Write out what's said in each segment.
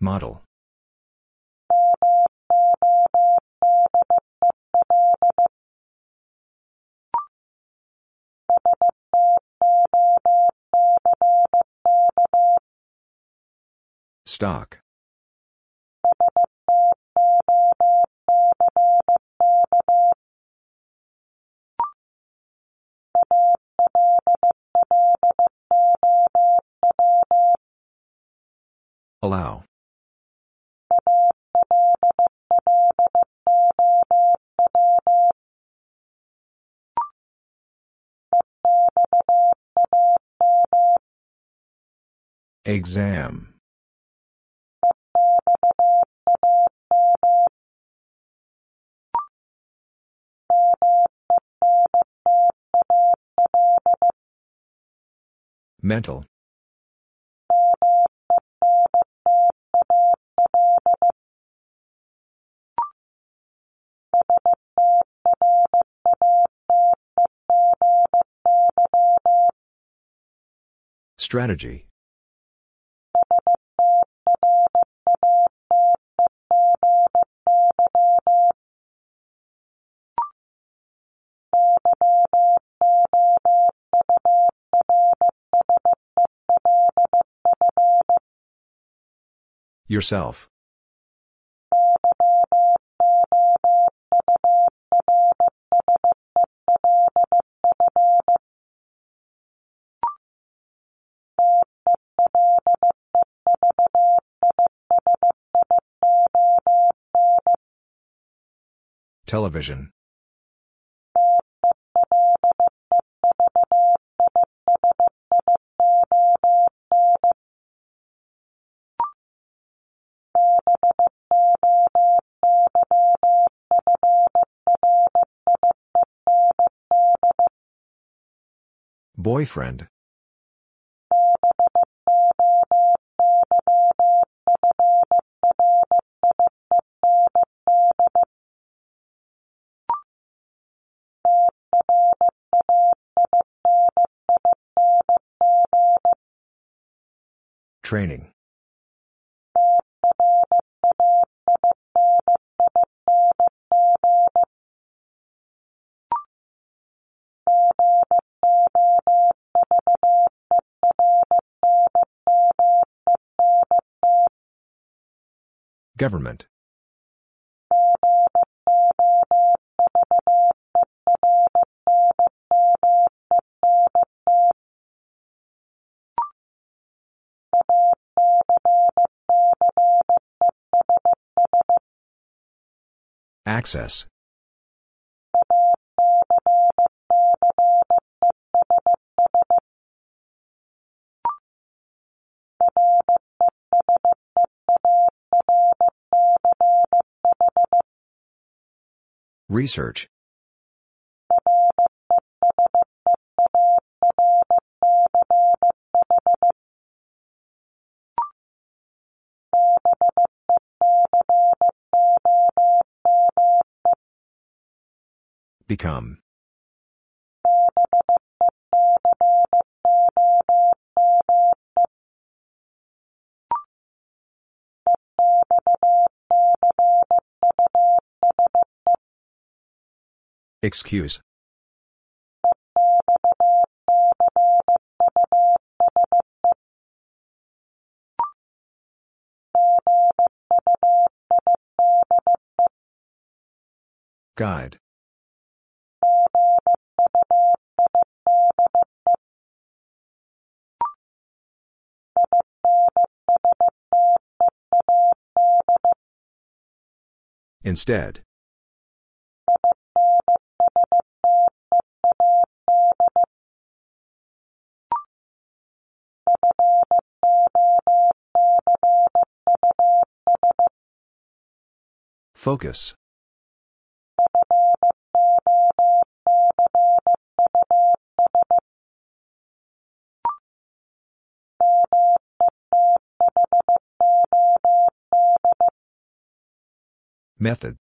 Model. Stock. Allow. Exam. Mental. Strategy. Yourself. Television. Boyfriend. Training. Government. Access. Research. Become. Excuse. Guide. Instead. Focus. Method.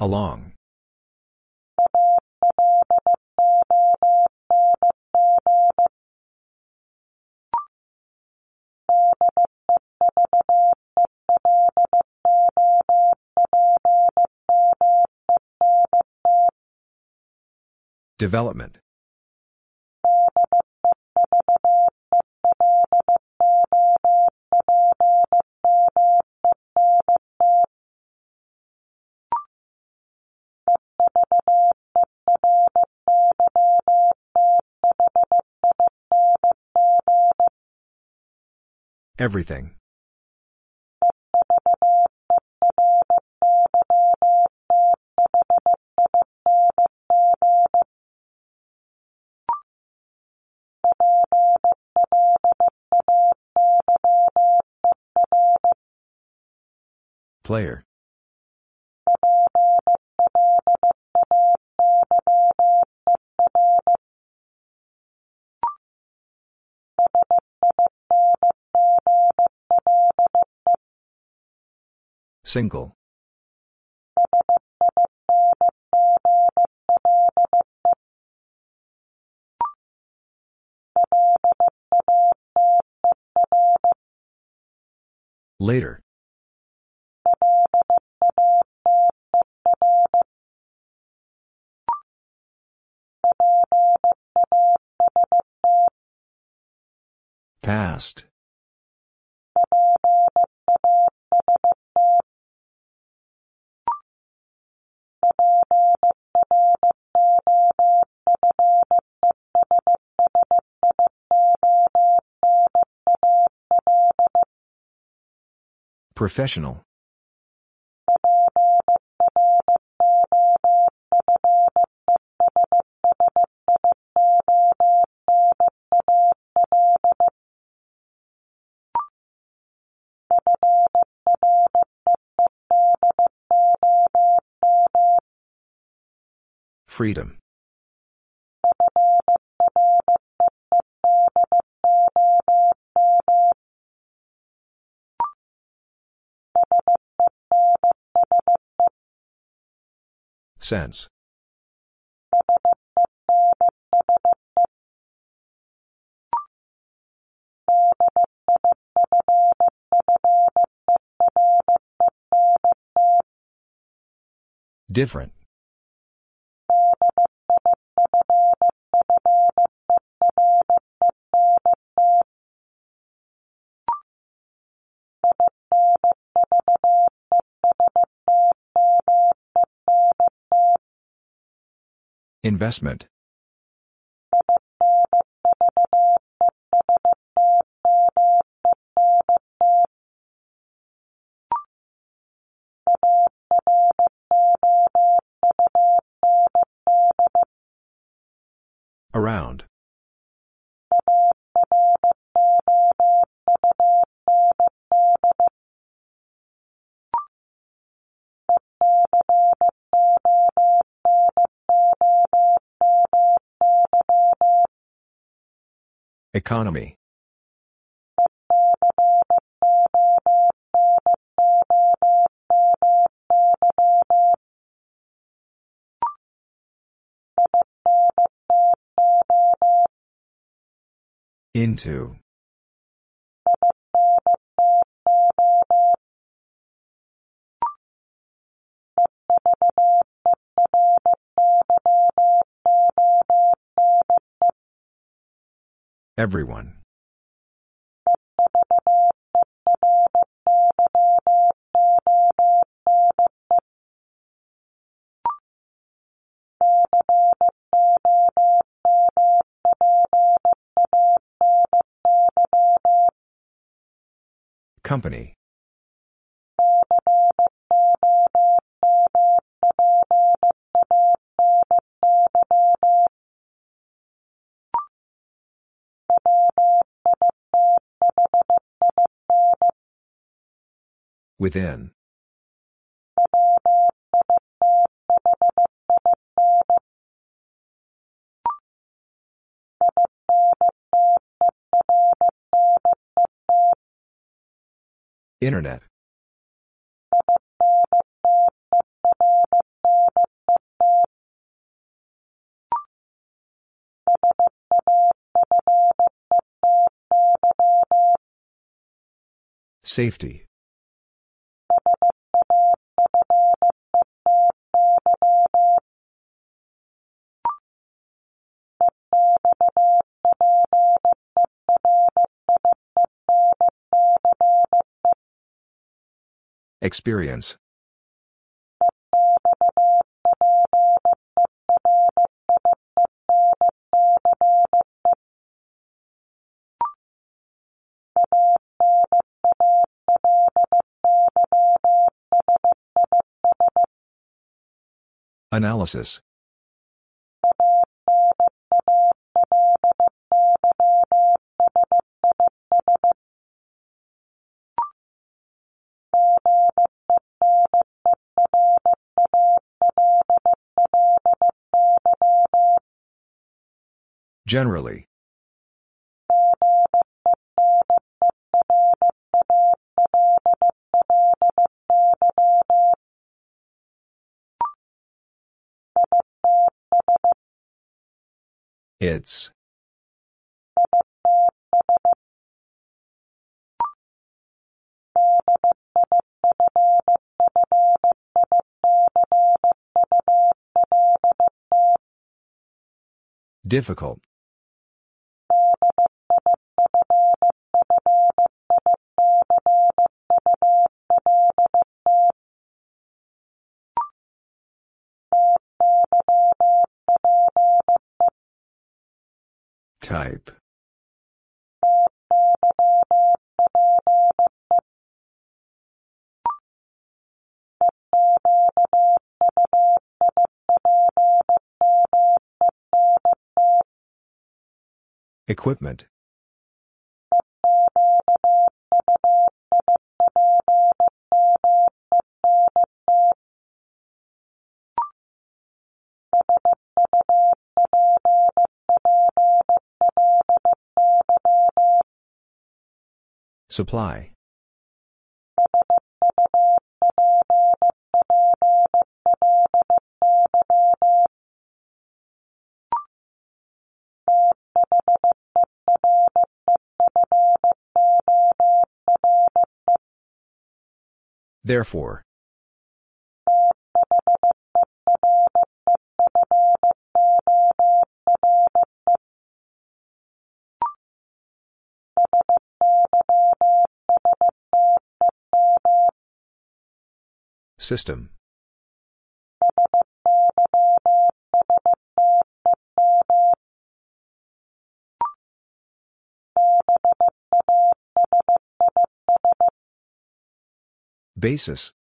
Along. Development. Everything. Player. Single. Later. Past. Professional. Freedom. Sense. Different. Investment. Around. Economy. Into. Everyone. Company. Within. Internet. Safety. Experience. Analysis. Generally. It's. Difficult. Type. Equipment. Supply. Therefore. System. Basis.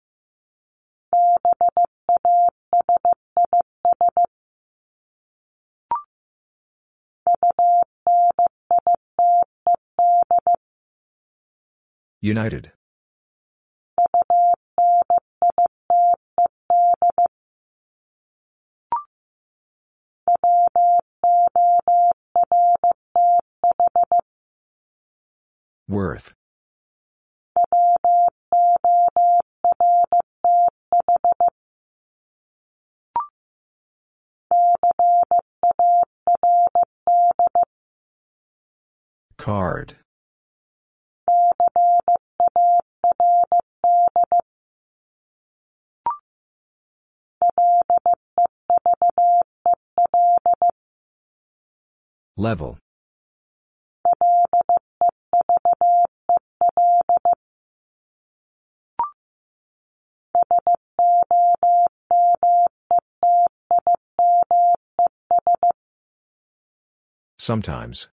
United. Worth. Card. Level. Sometimes.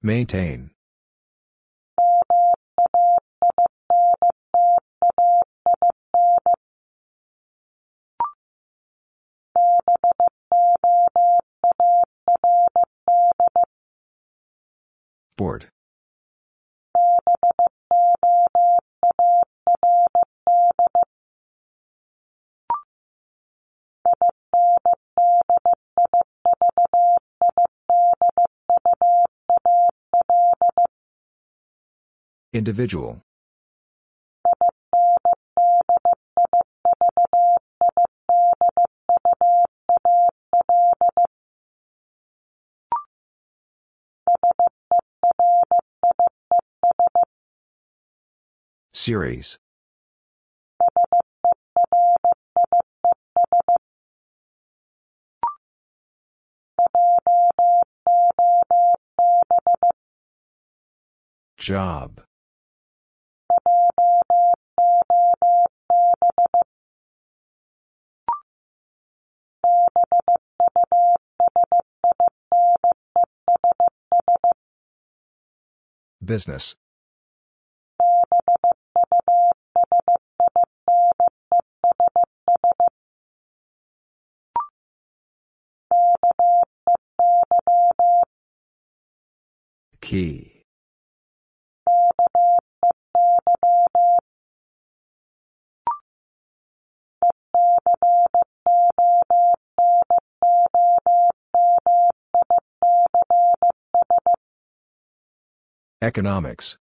Maintain. Board. Individual Series. Job. Business. Key. Economics.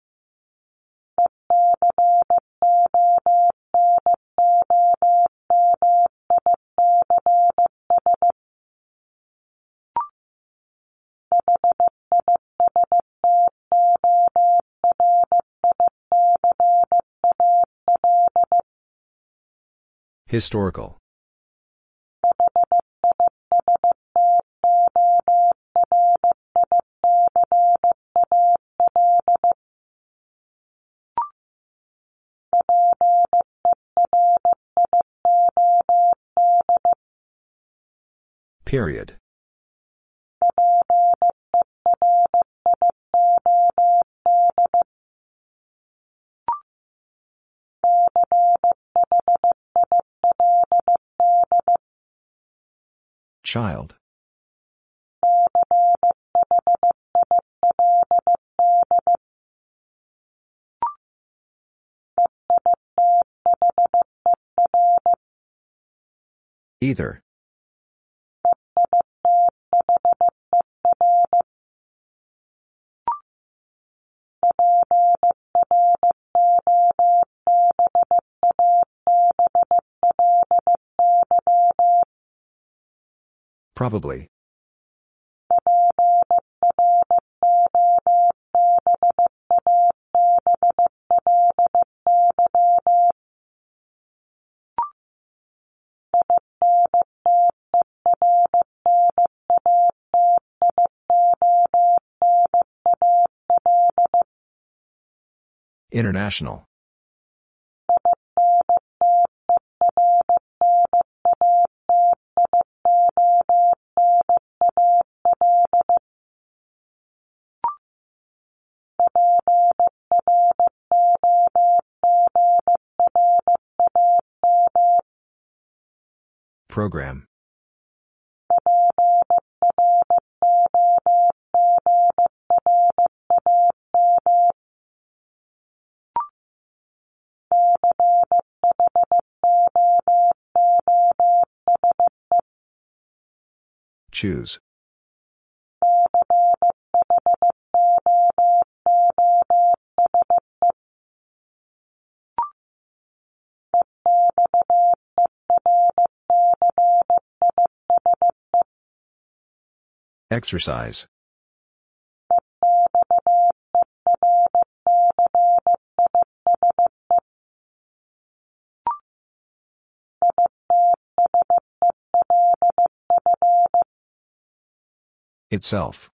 Historical. Period. Child. Either. Probably. International. Program. Choose. Exercise. Itself.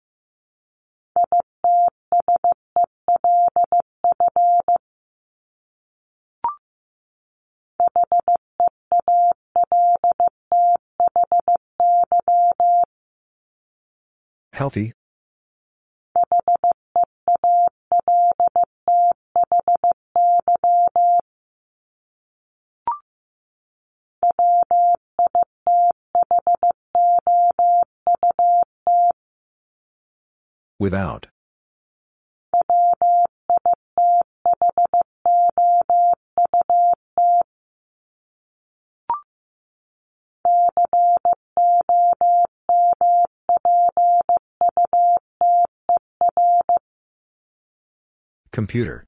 Healthy. Without. Computer.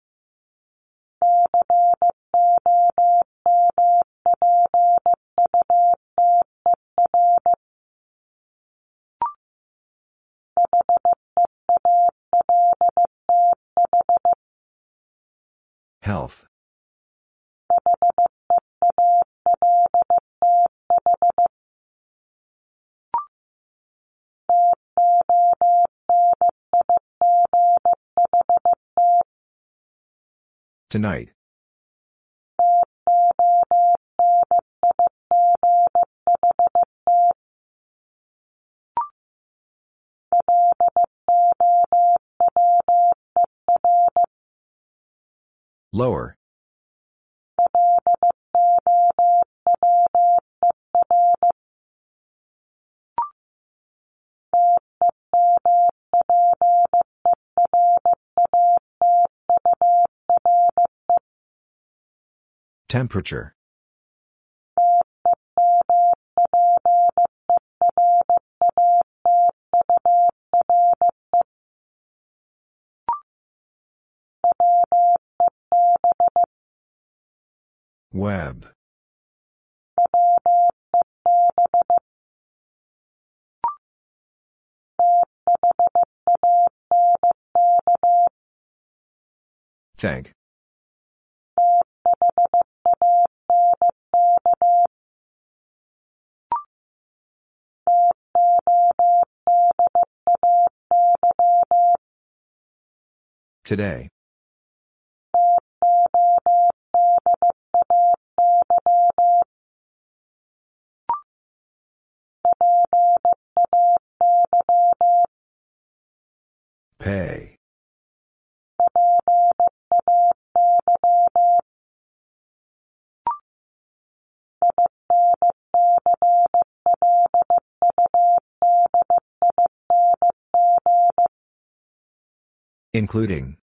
Tonight. Lower. Temperature. Web. Thank. Today. Pay. Including.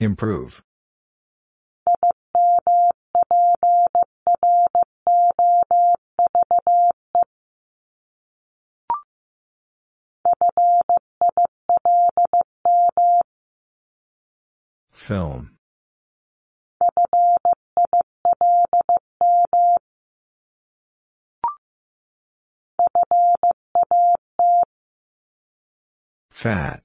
Improve. Film. Fat.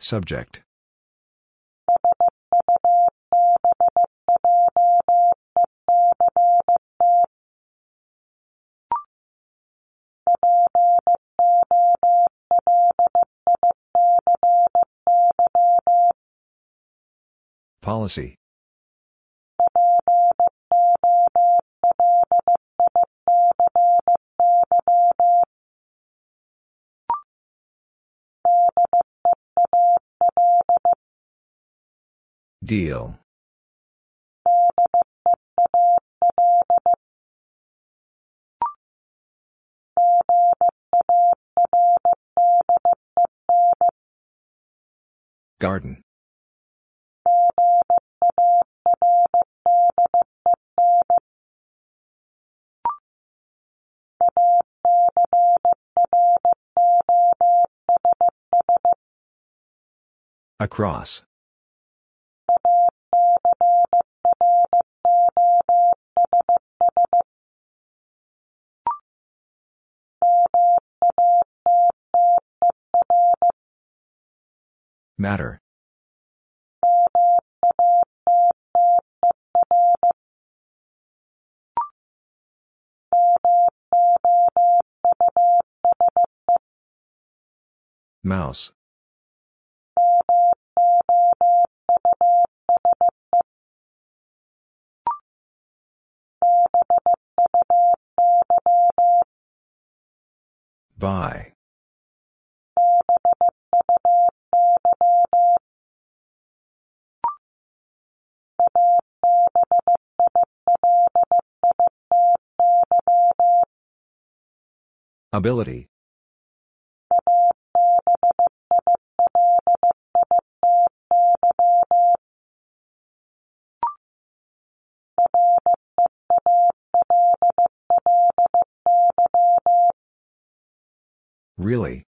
Subject. Policy. Deal. Garden. Across. Matter. Mouse. By. Ability. Really?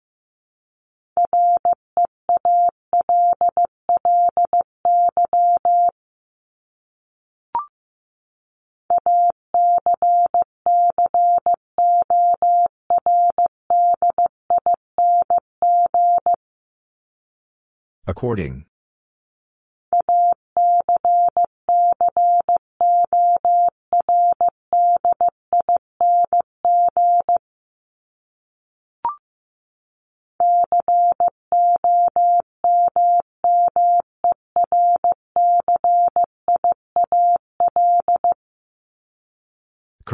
According.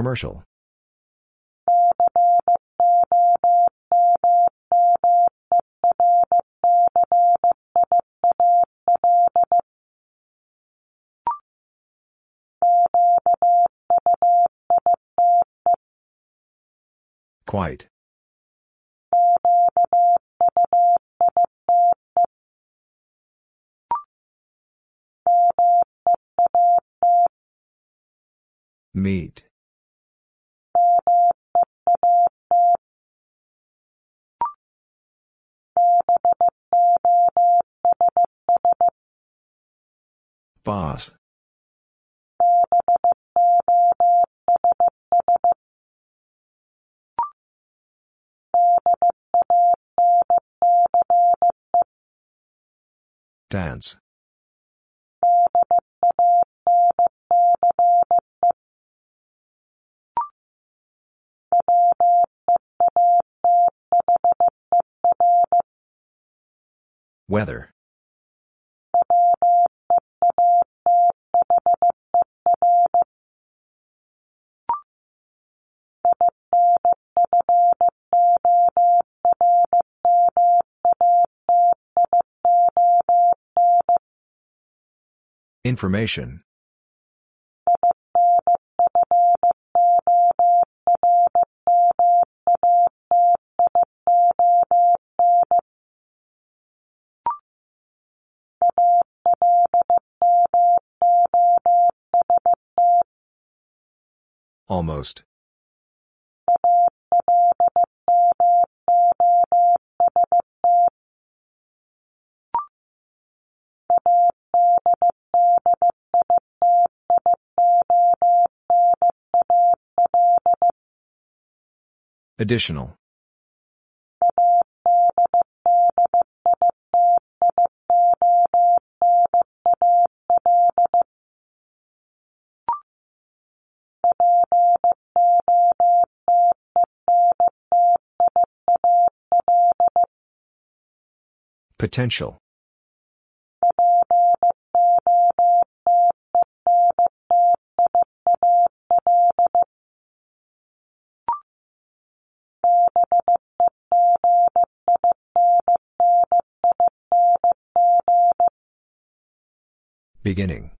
Commercial. Quite. Meet. Boss. Dance. Weather. Information. Almost. Additional. Potential. Beginning.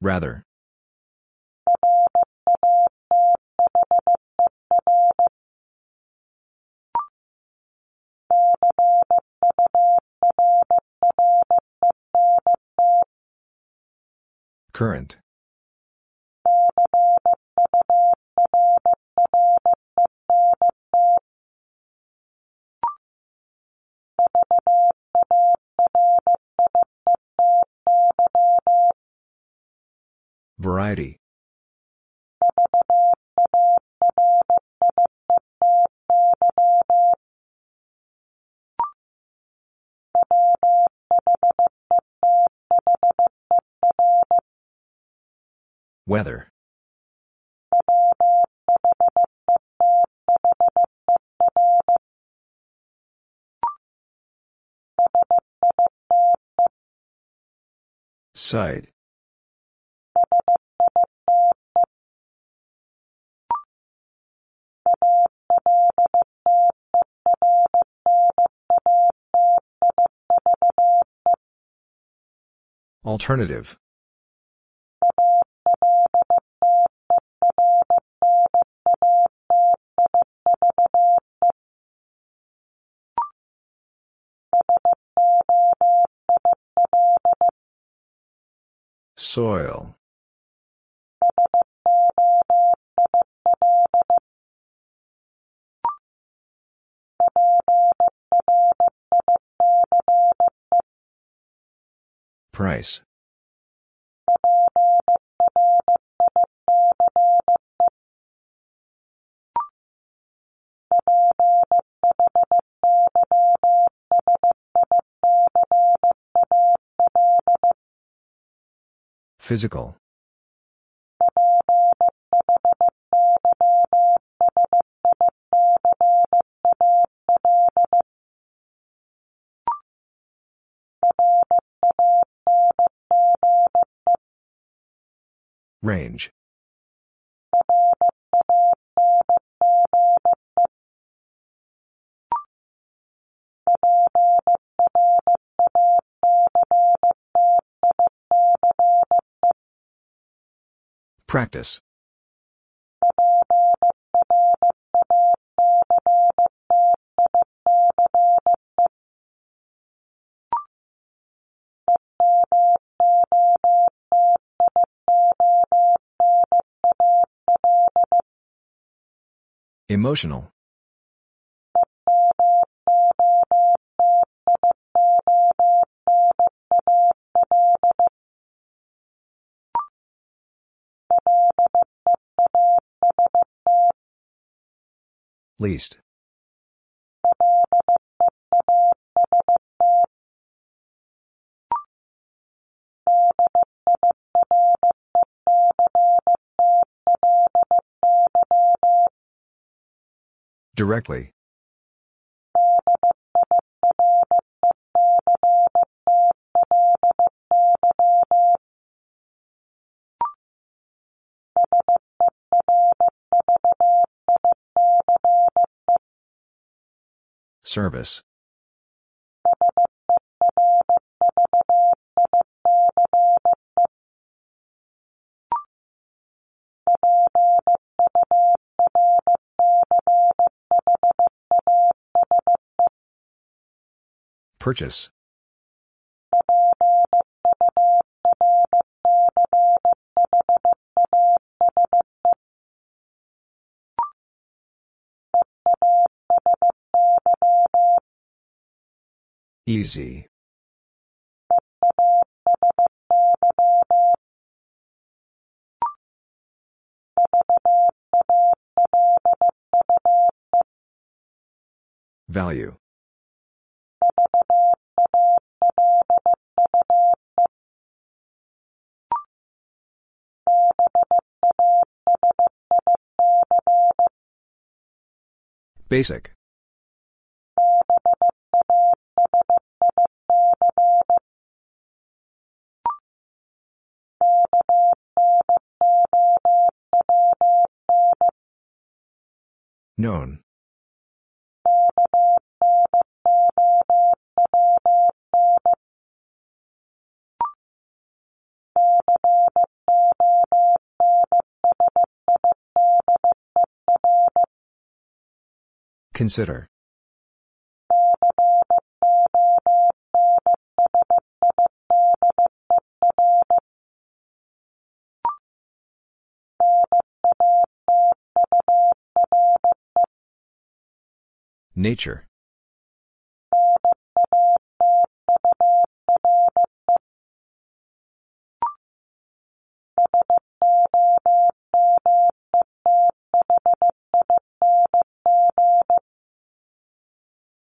Rather. Current. Variety. Weather. Site. Alternative. Soil. Price. Physical. Range. Practice. Emotional. Least. Directly. Service. Purchase. Easy. Value. Basic. Known. Consider. Nature.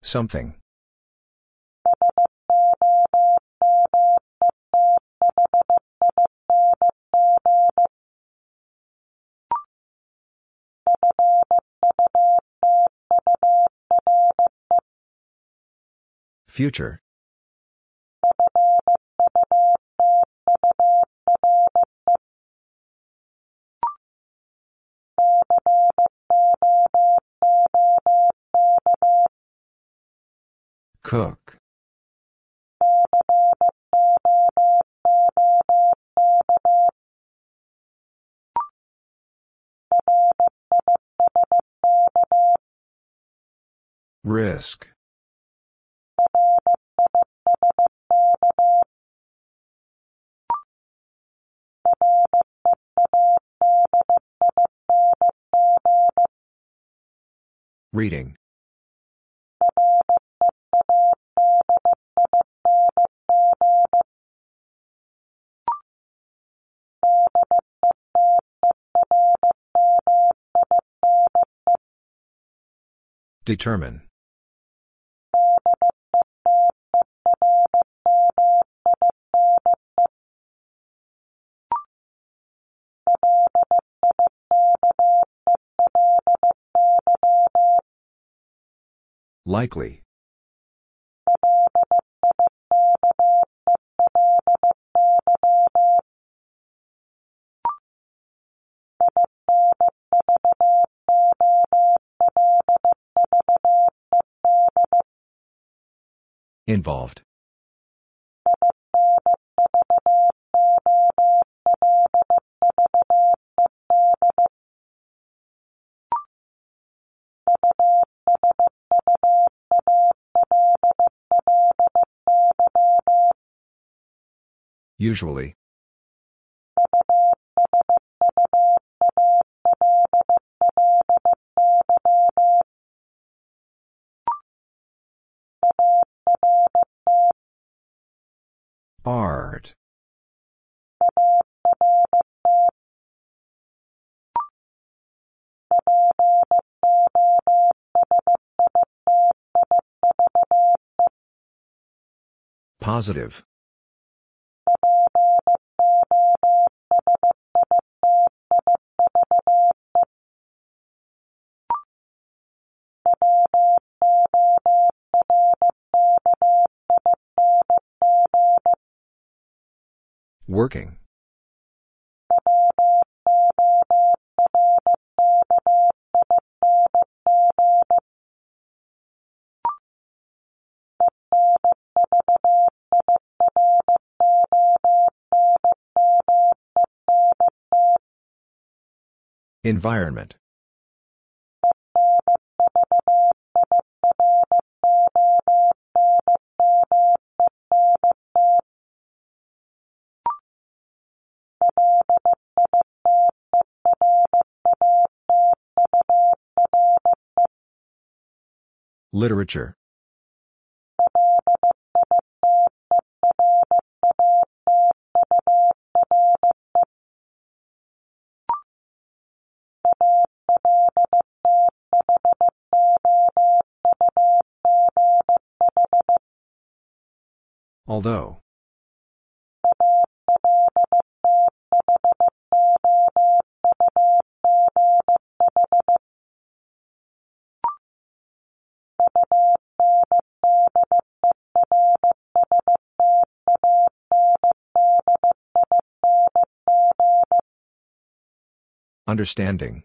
Something. Future. Cook. Risk. Reading. Determine. Likely. Involved. Usually. Positive. Working. Environment. Literature. Although. Understanding.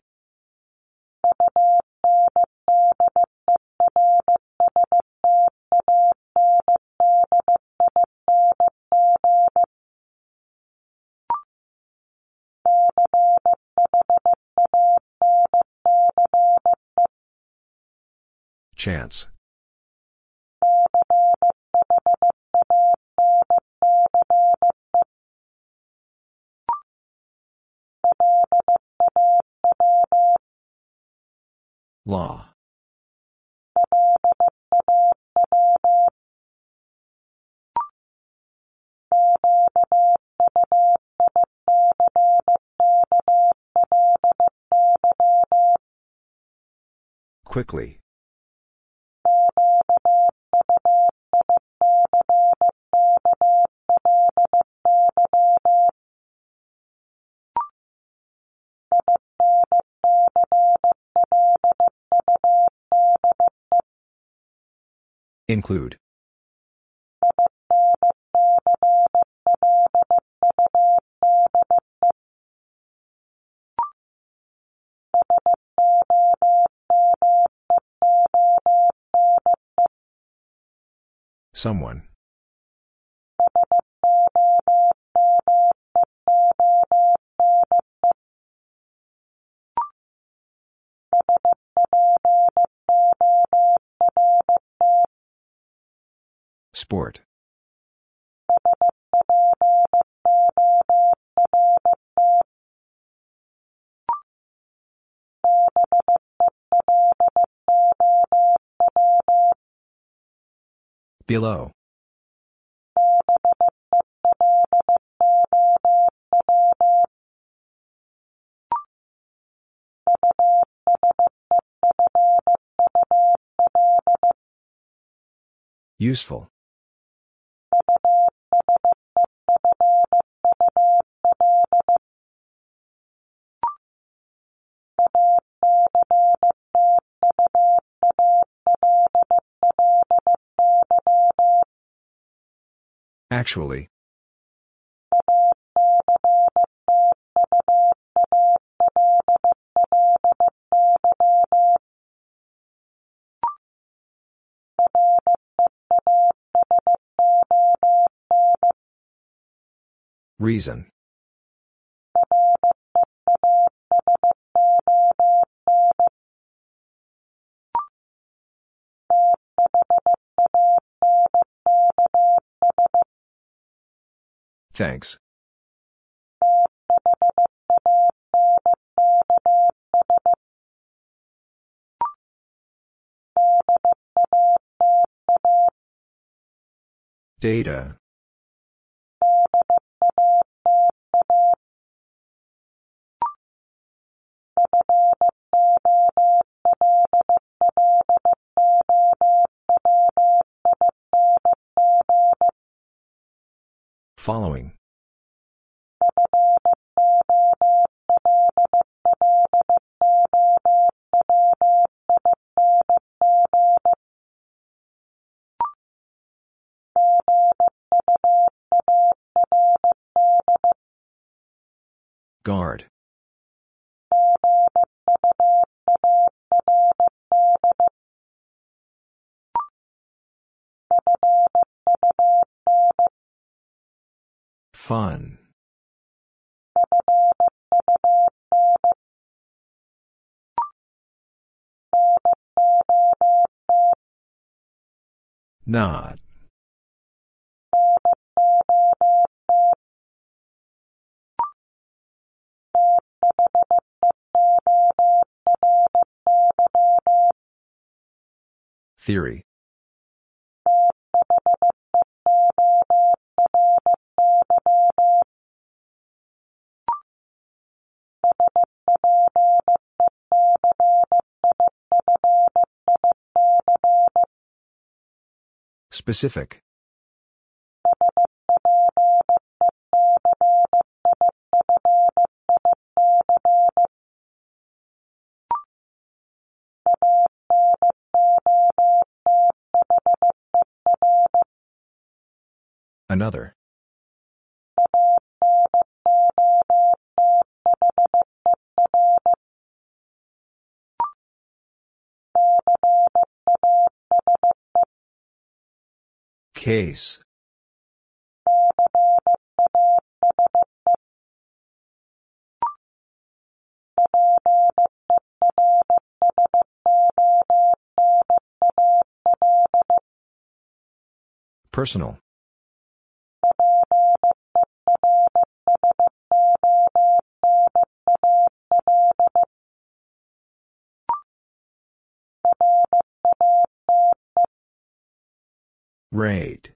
Chance. Law. Quickly. Include. Someone. Sport. Below. Useful. Actually. Reason. Thanks. Data. Following. Guard. Fun. Not. Theory. Specific. Another. Case. Personal. Rate.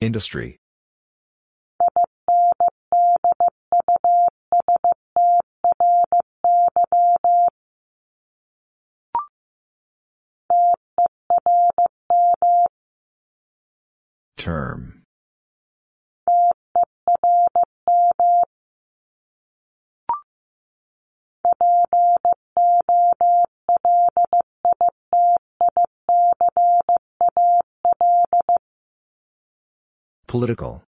Industry. Term. Political.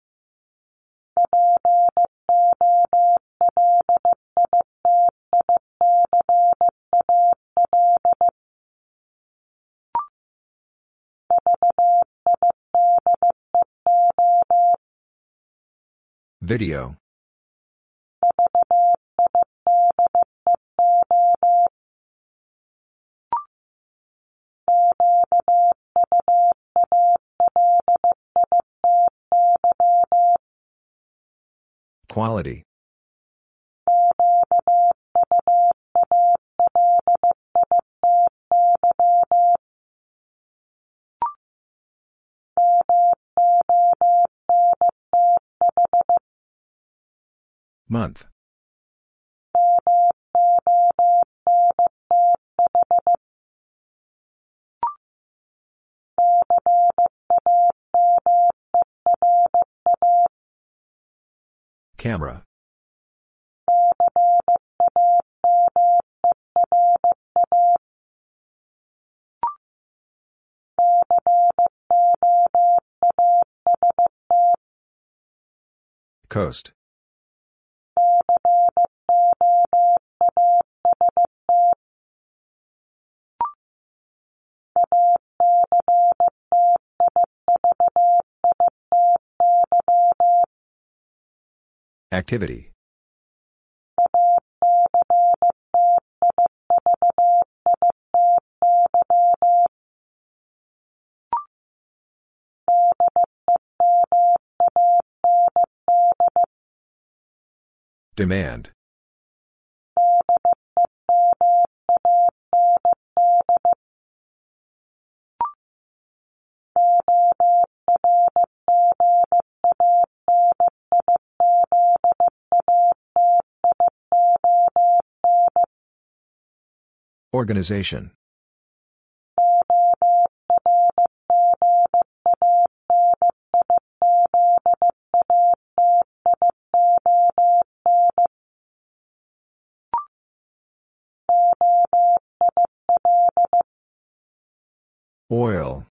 Video. Quality. Month. Camera. Coast. Activity. Demand. Organization. Oil.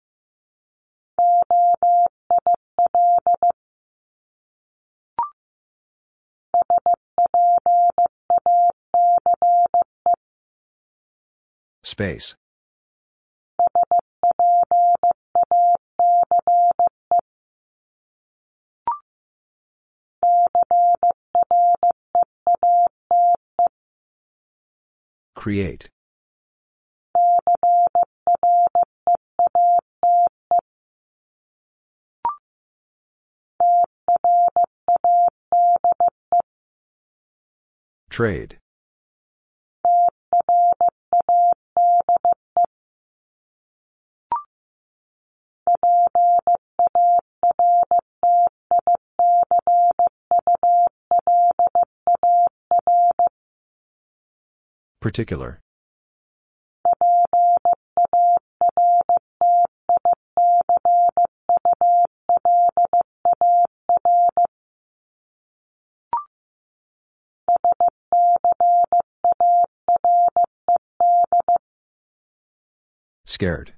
Space. Create. Trade. Particular. Scared.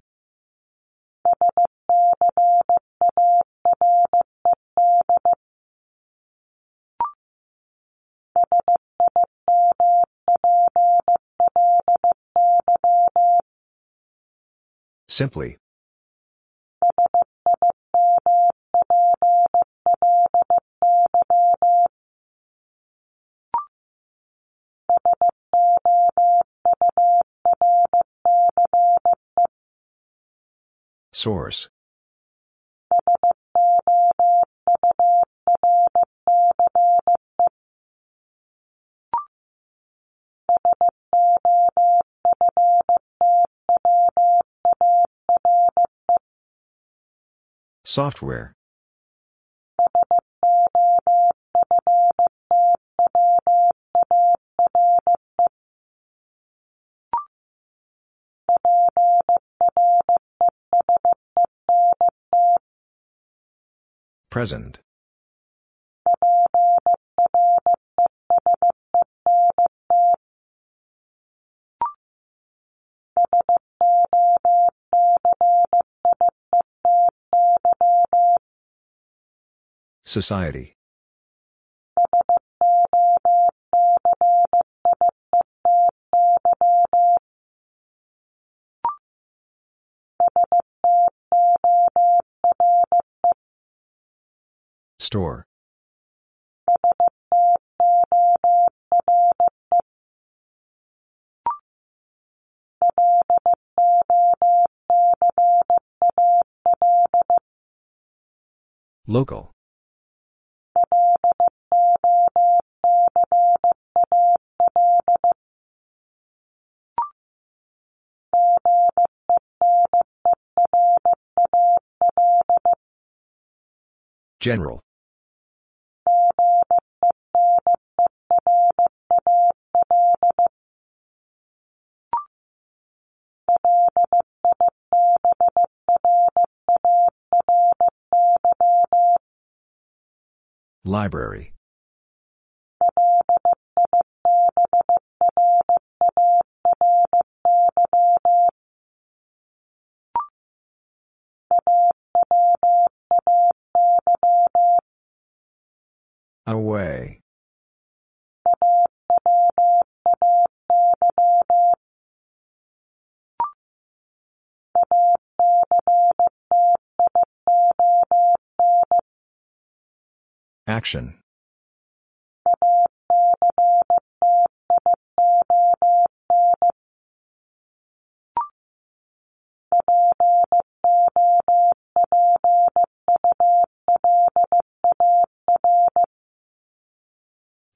Simply. Source. Software. Present. Society. Store. Local. General. Library. Away. Action.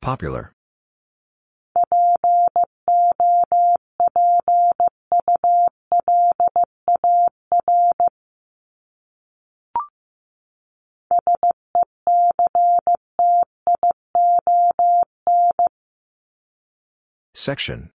Popular. Section.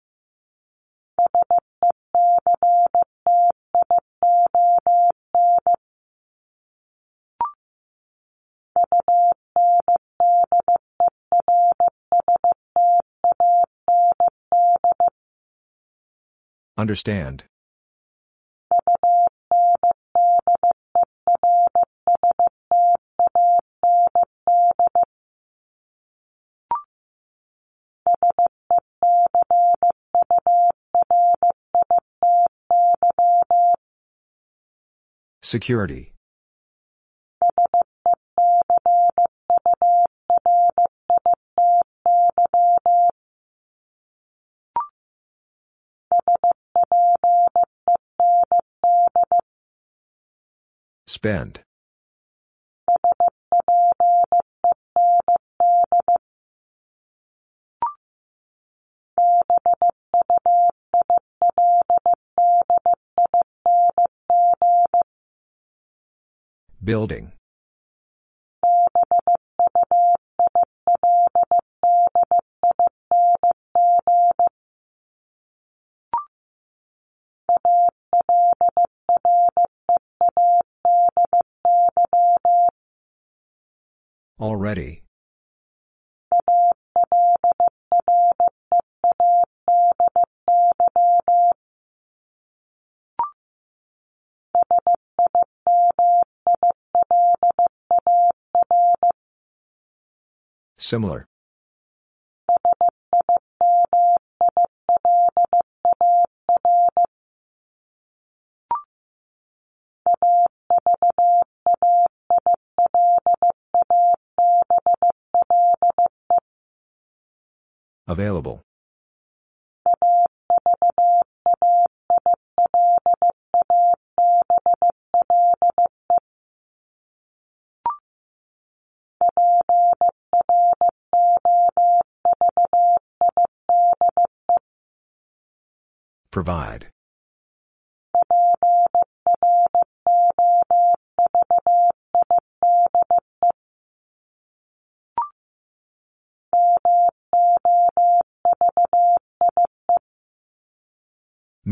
Understand. Security. Spend. Building. Similar. Available. Provide.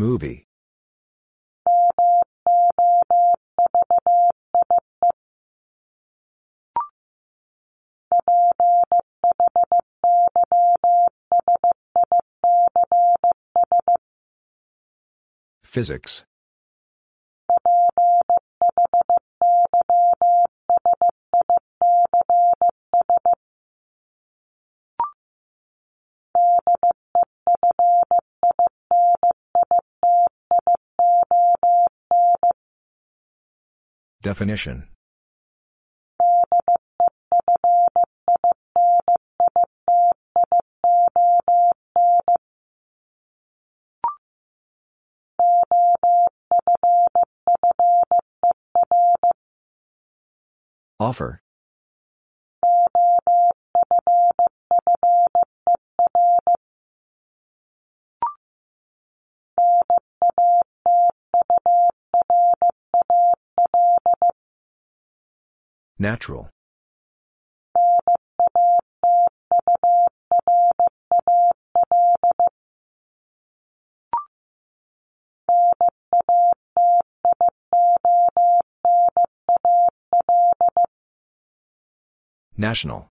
Movie. Physics. Definition. Offer. Natural. National.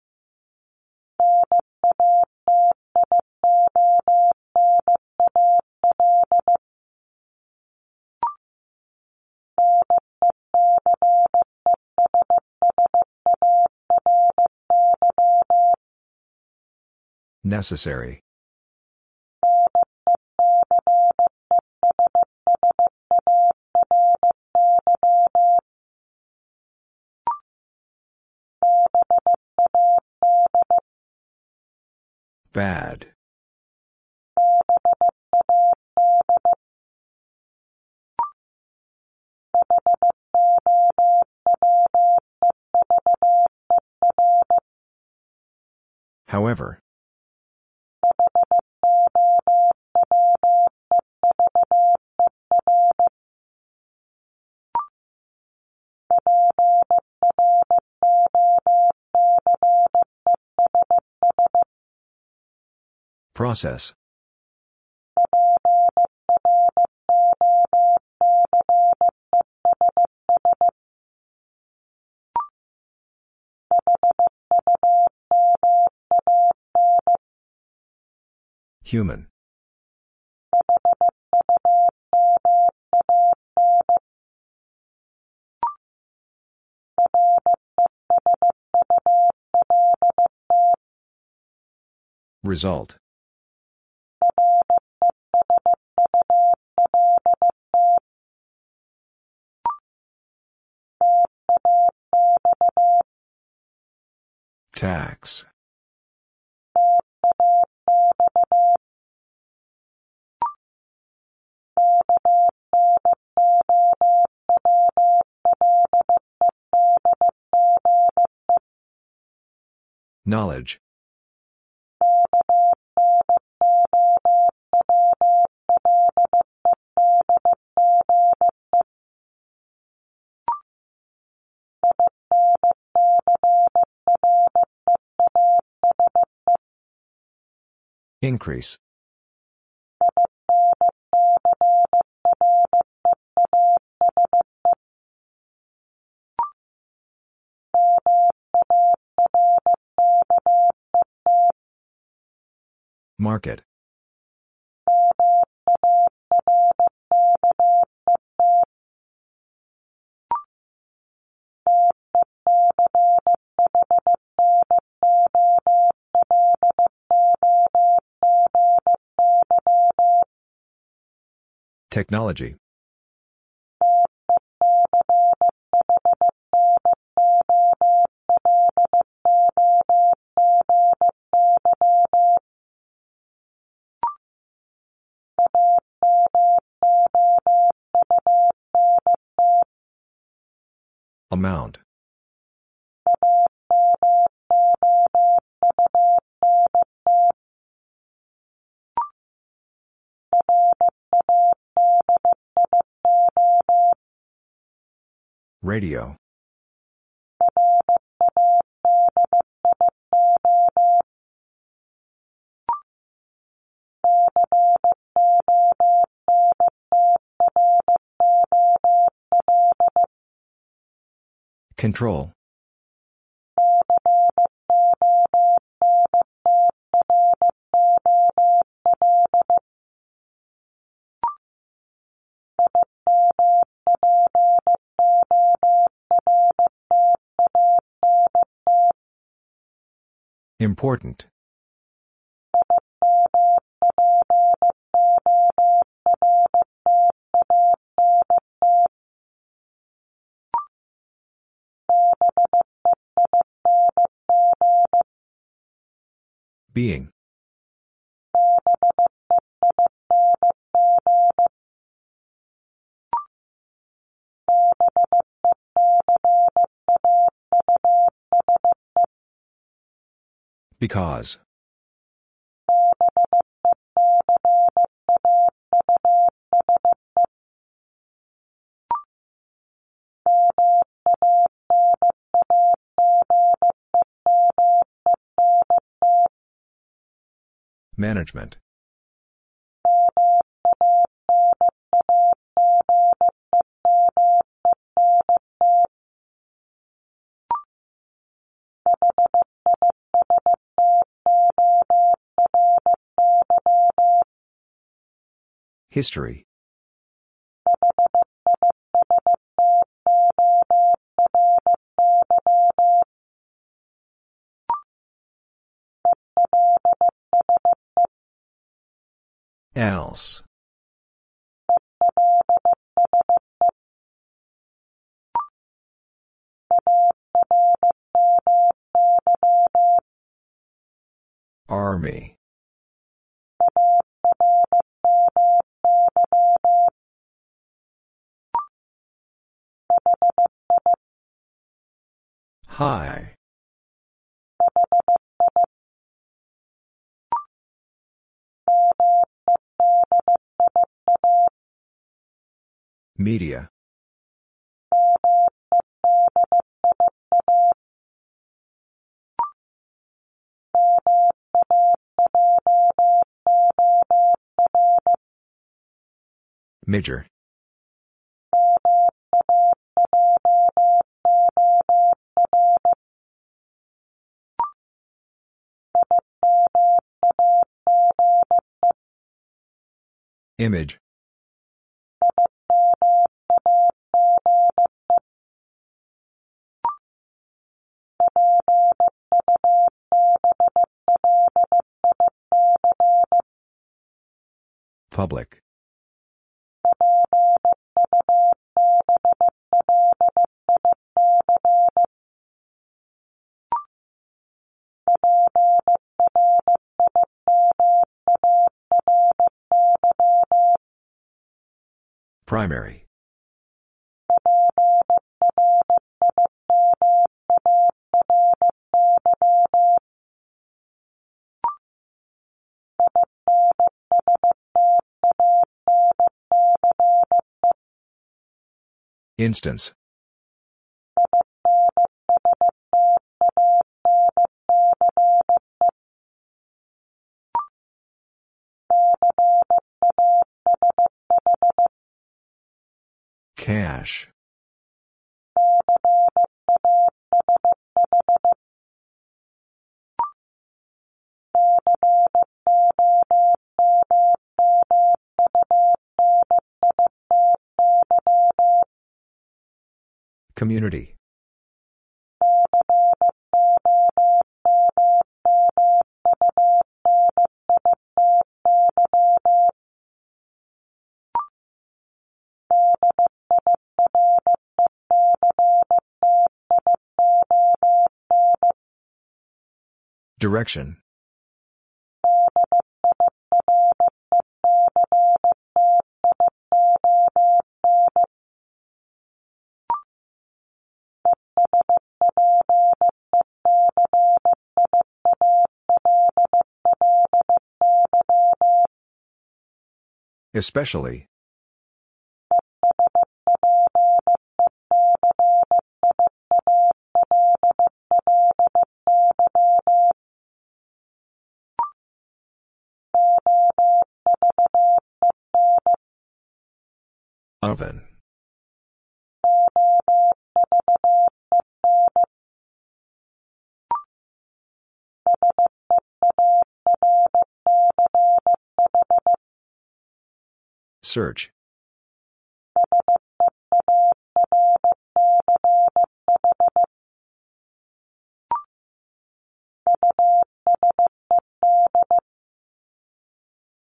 Necessary. Bad. However. Process. Human. Result. Tax. Knowledge. Increase. Market. Technology. Amount. Radio. Control. Important. Being. Because. Management. History. Else. Army. High. Media. Major. Image. Public. Primary. Instance. Cash. Community. Direction. Especially. Oven. Search.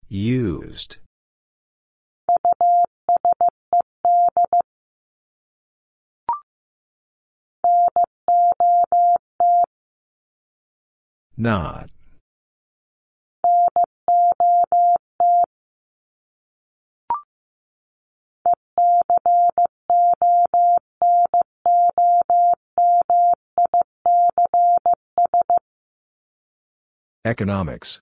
Used. Not. Economics.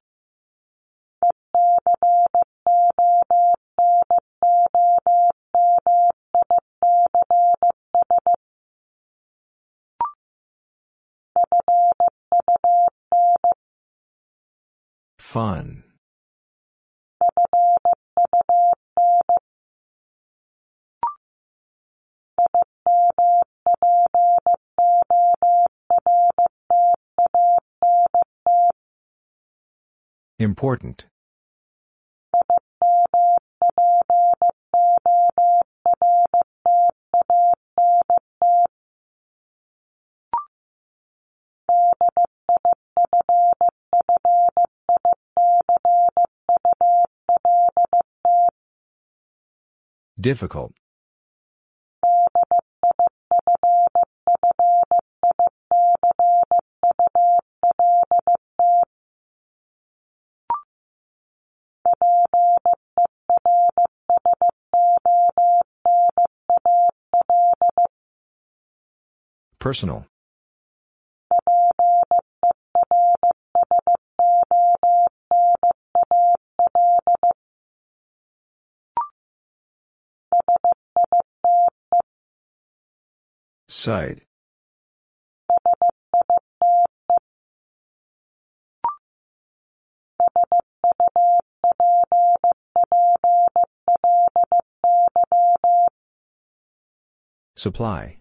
Fun. Important. Difficult. Personal. Site. Supply.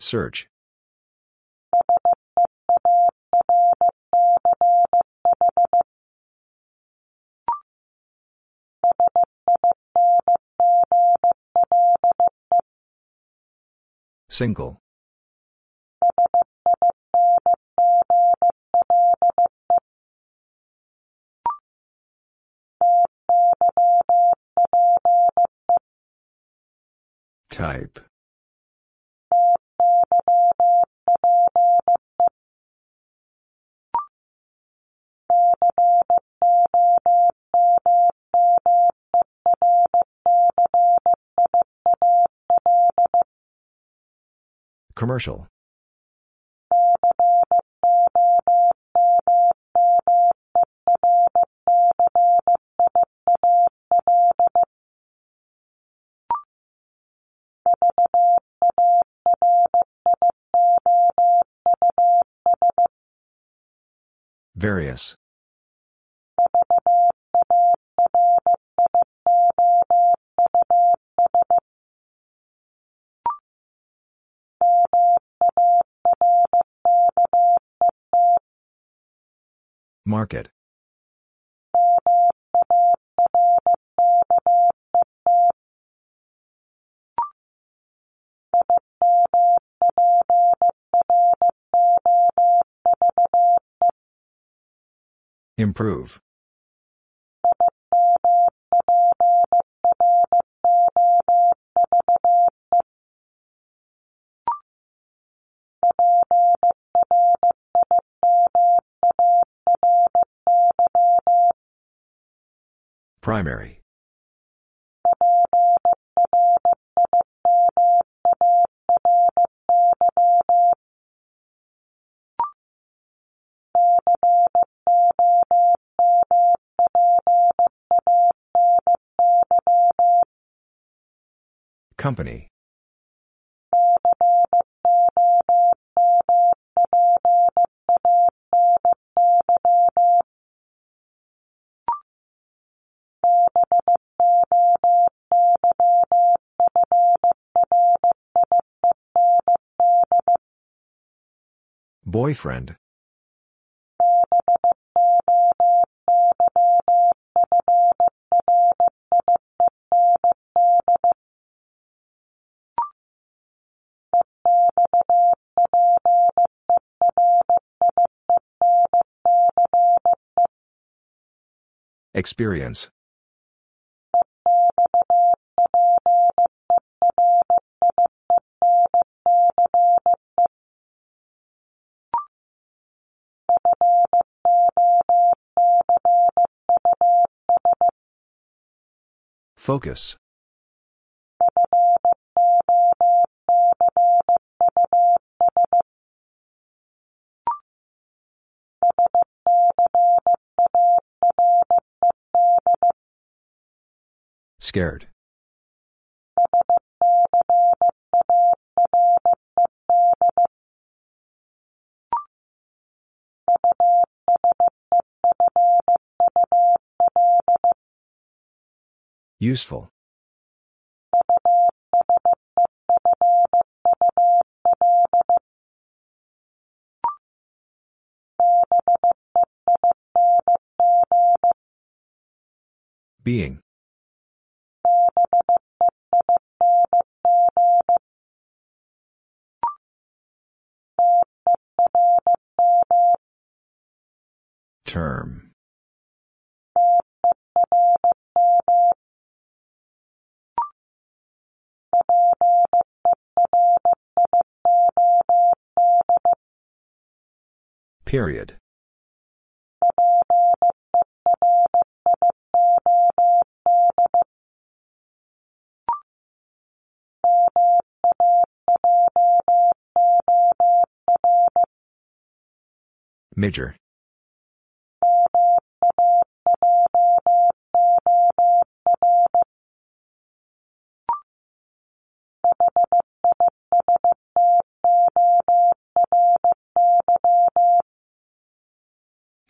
Search. Single. Type. Commercial. Various. Market. Improve. Primary. Company. Boyfriend. Experience. Focus. Scared. Useful. Being. Term. Period. Major.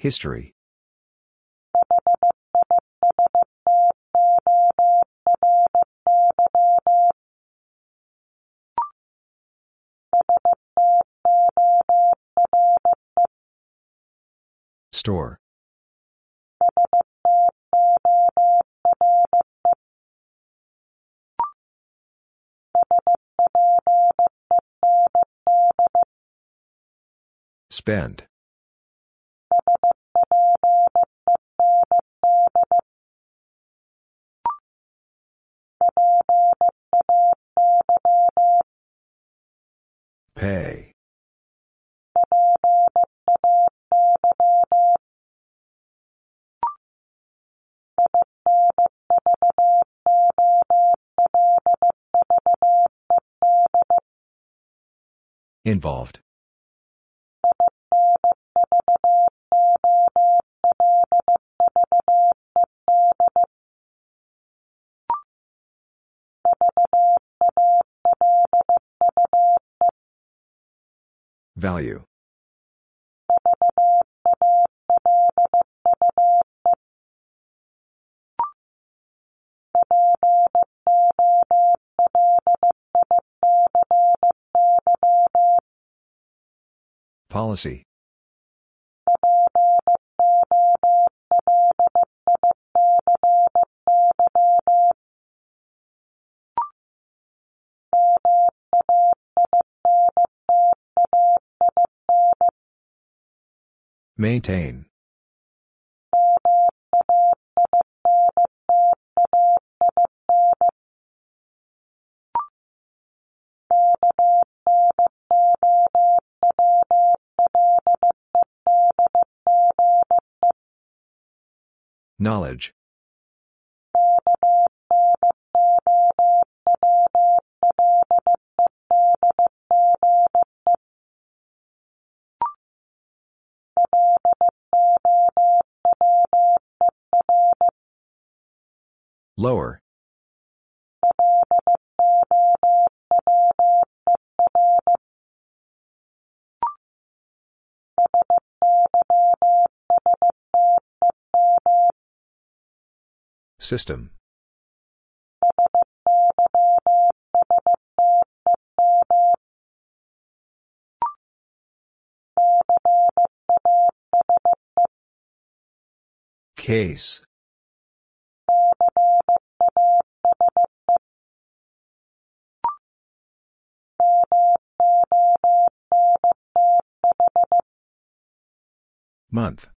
History. Store. Spend. Pay. Involved. Value. Policy. Maintain. Knowledge. Lower. System. Case. Month.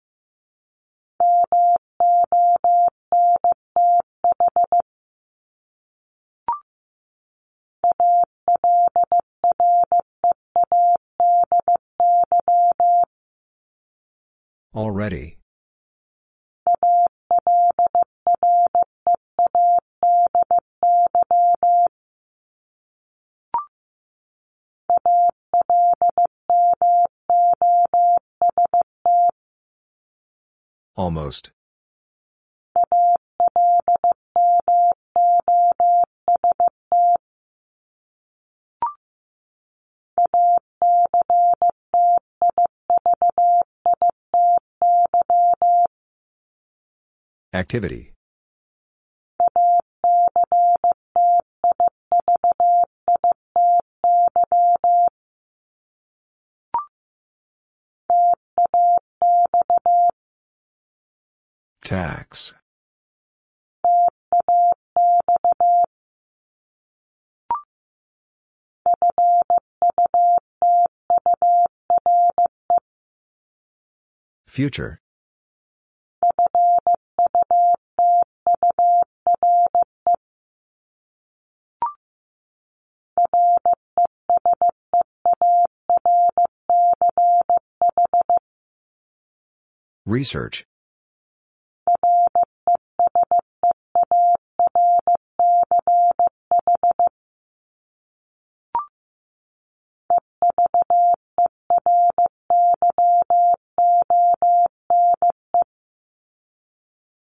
Already. Almost. Activity. Tax. Future. Research.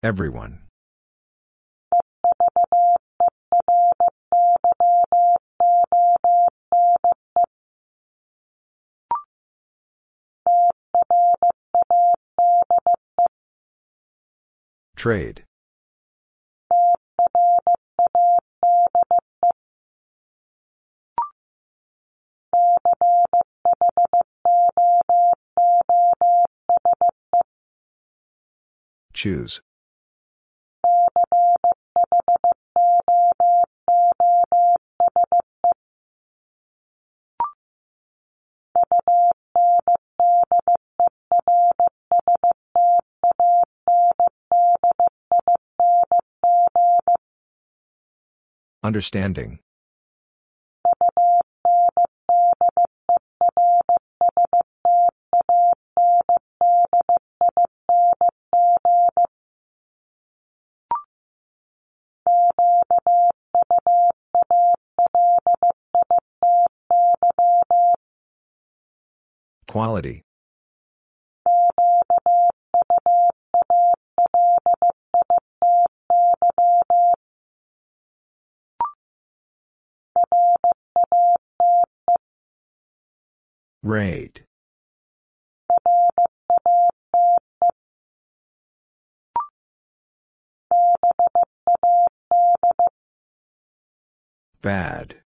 Everyone. Trade. Choose. Understanding. Quality. Rate. Bad.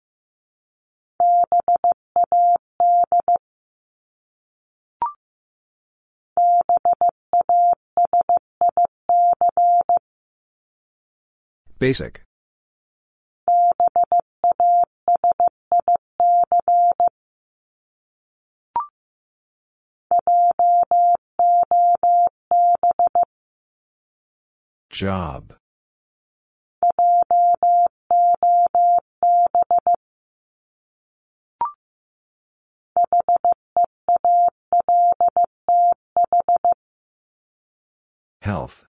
Basic. Job. Health.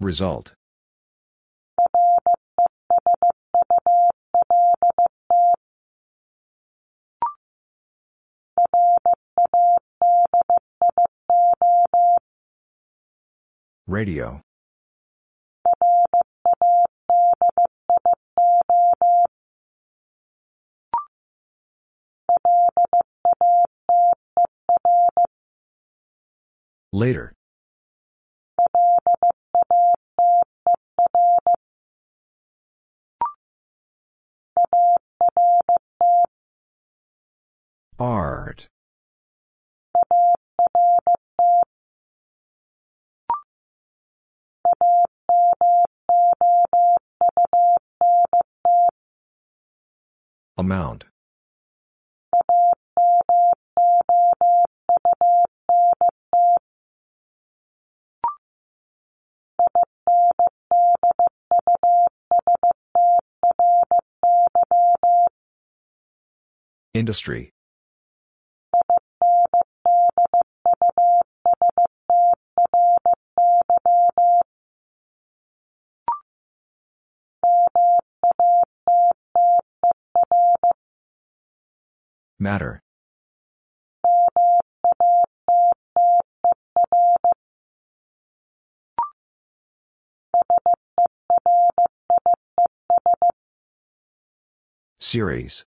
Result. Radio. Later. Art. Amount. Industry. Matter. Series.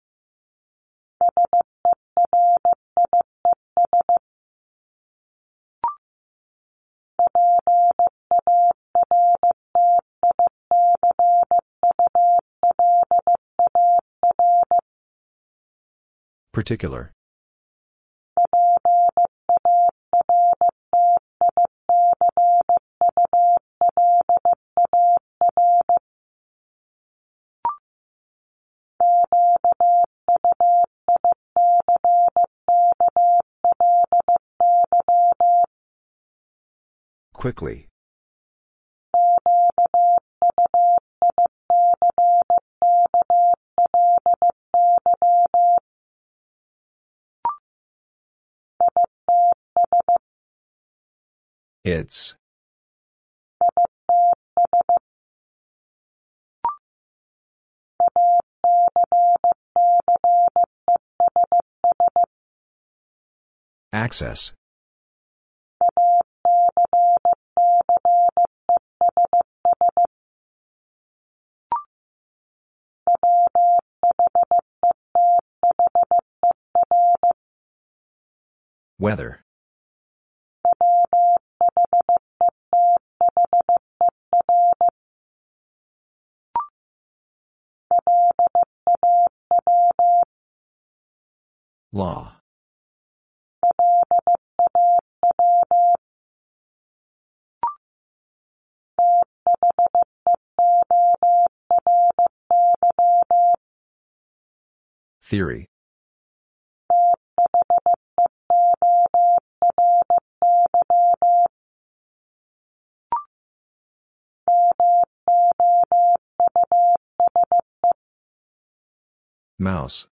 Particular. Quickly. It's. Access. Weather. Law. Theory. Mouse.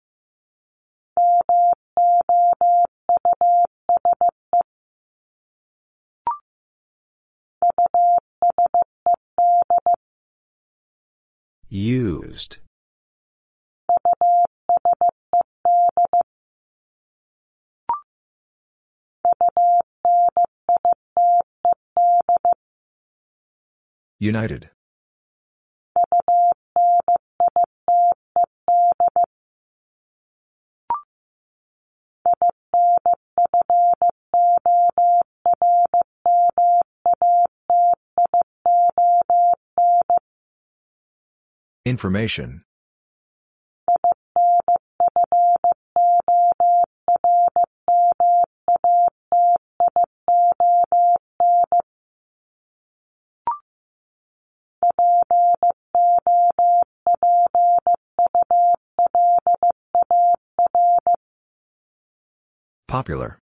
Used. United. Information. Popular.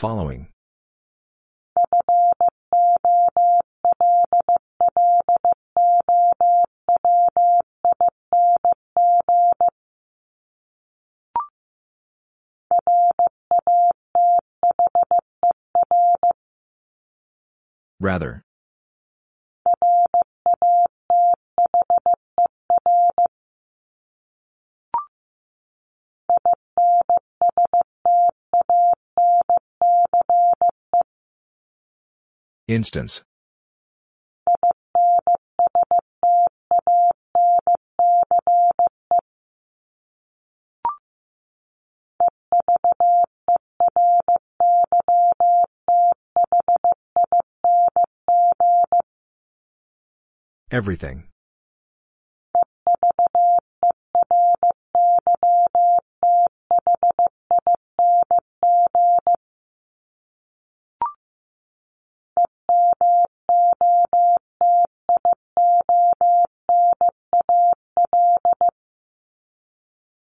Following. Rather. Instance. Everything.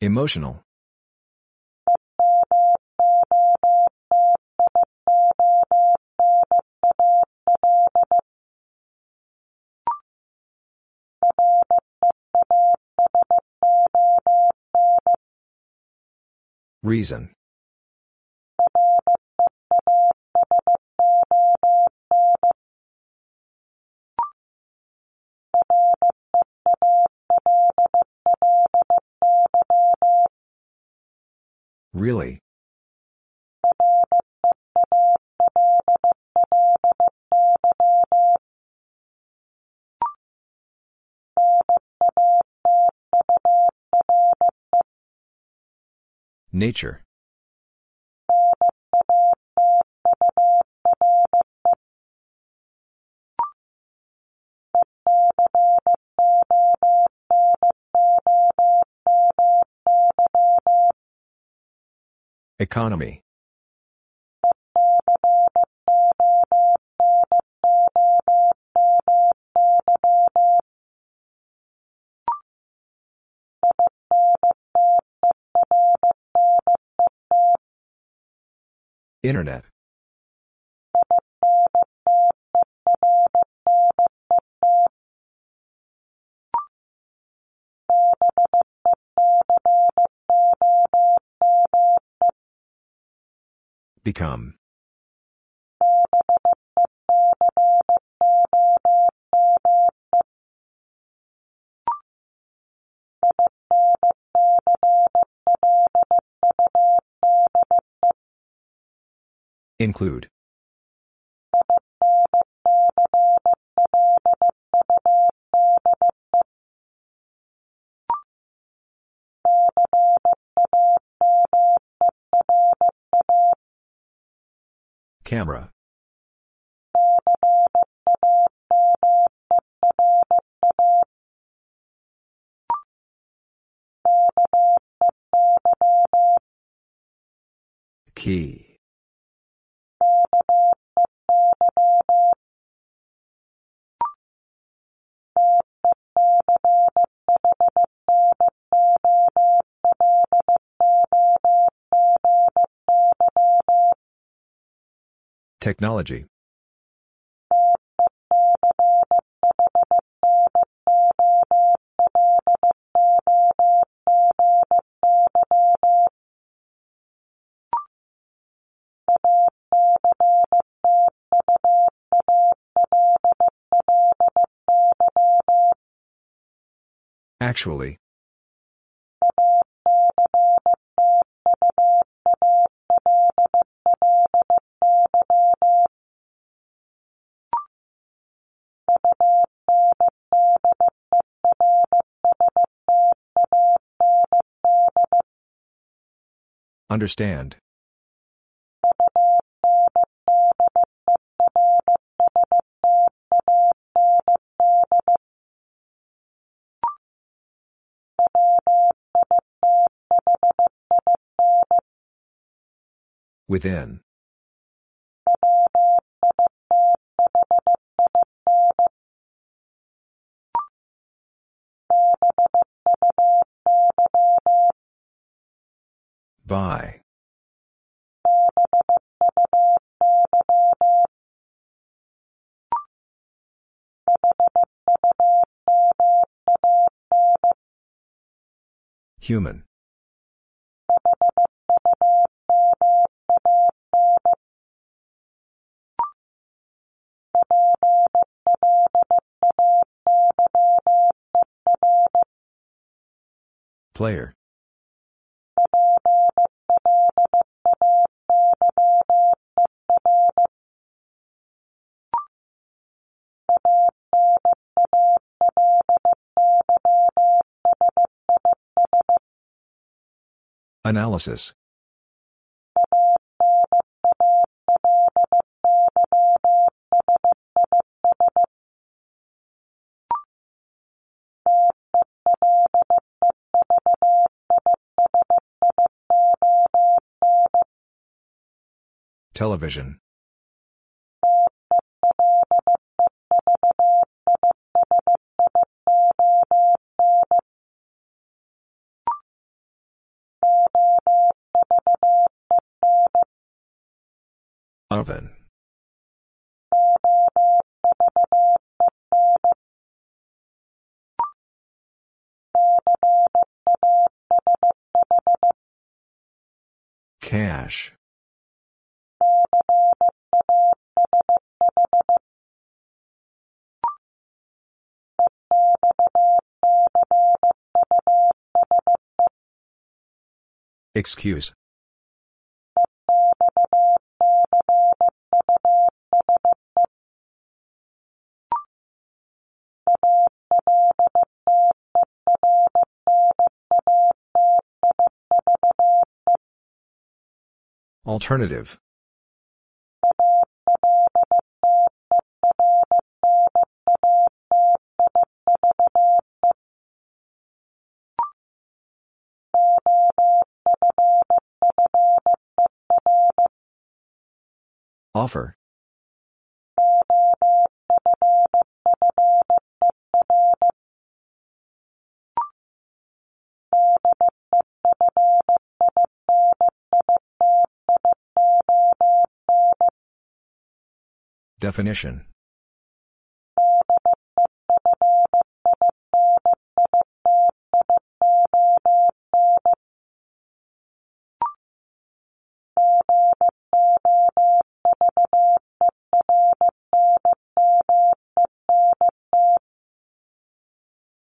Emotional. Reason. Really? Nature. Economy. Internet. Become. Include. Camera. Technology. Actually. Understand. Within. By. Human. Player. Analysis. Television. Oven. Cash. Excuse. Alternative. Offer. Definition.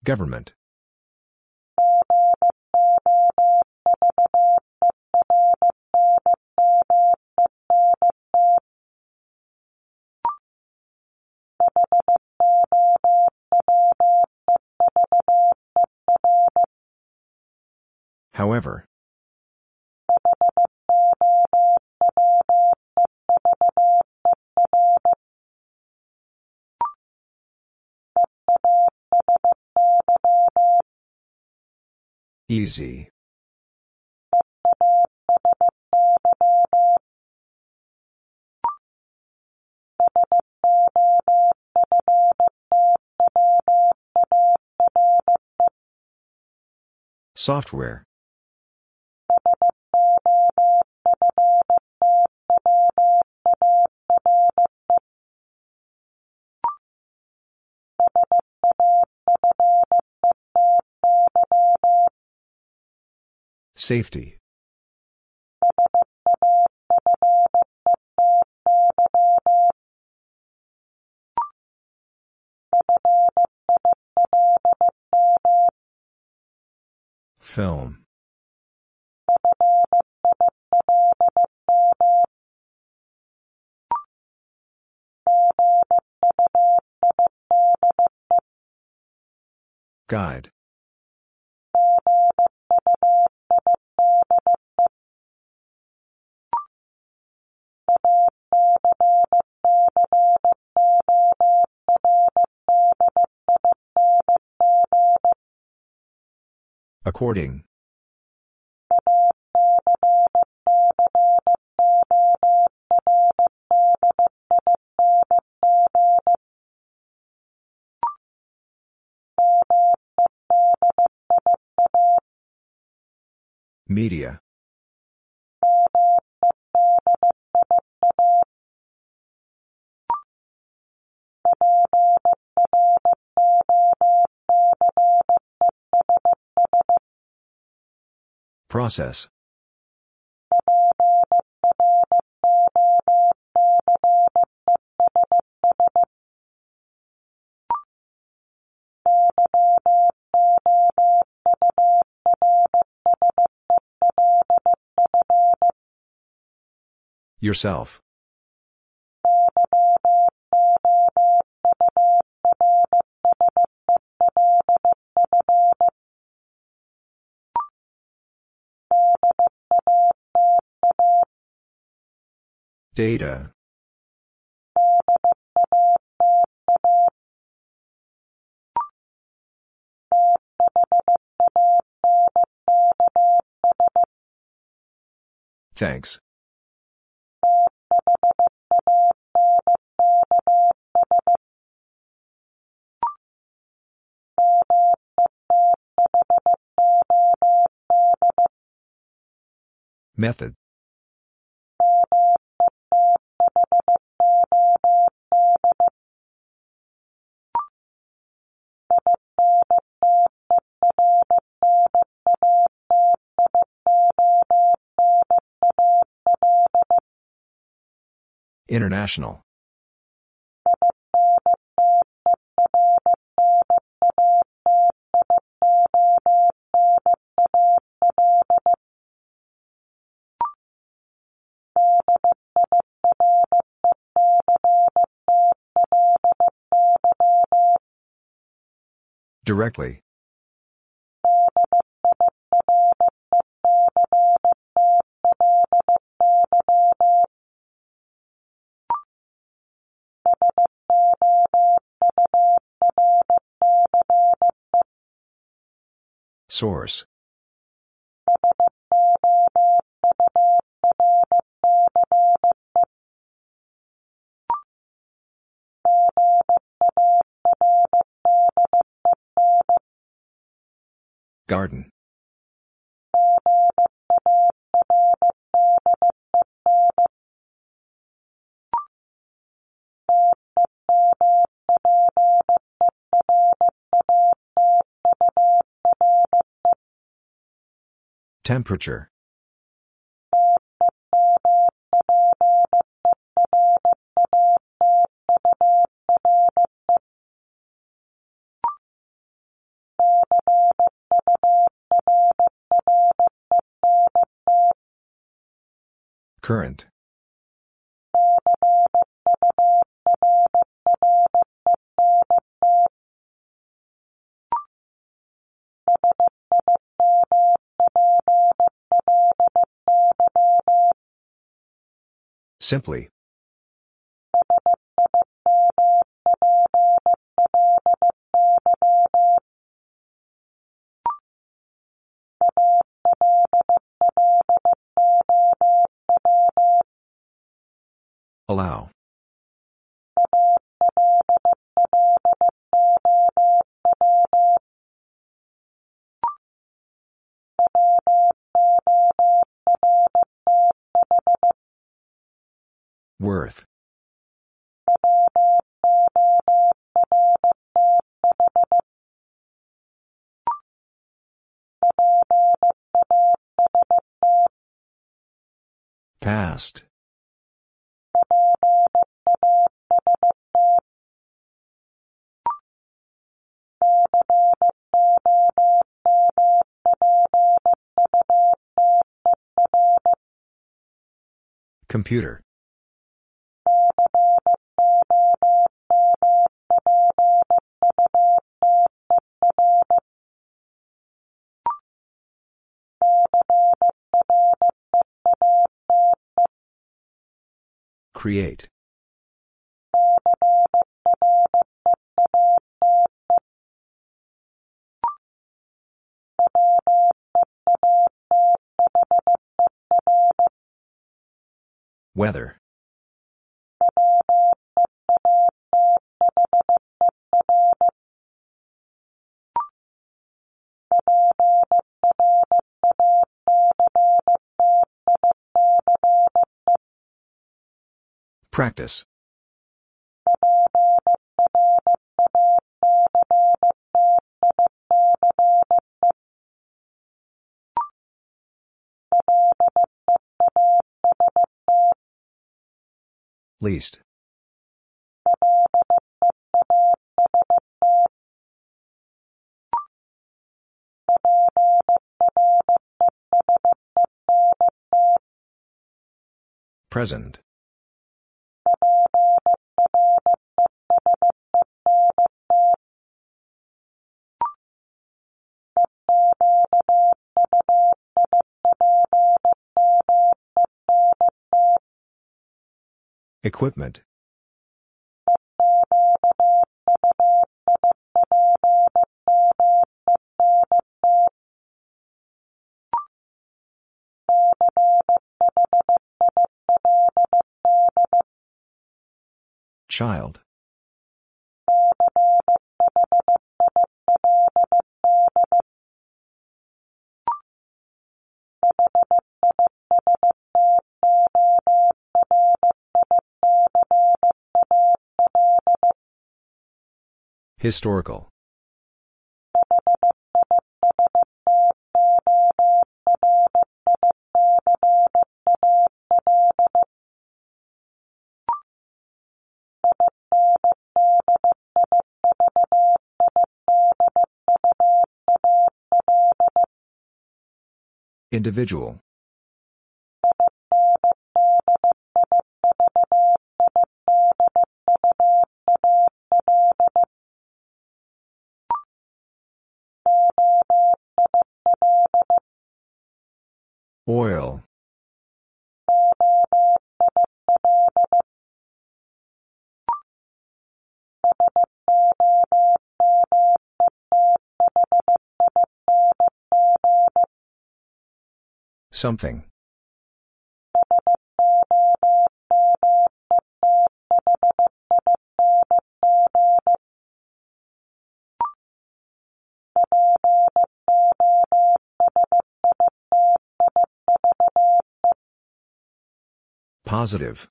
Government However. Easy. Software. Safety. Film. Guide. According. Media. Process. Yourself. Data. Thanks. Method. International. Directly. Source. Garden. Temperature. Current. Simply. Allow. Worth. Past. Computer. Create. Weather. Practice. Least. Present. Equipment. Child. Historical. Individual. Something. Positive.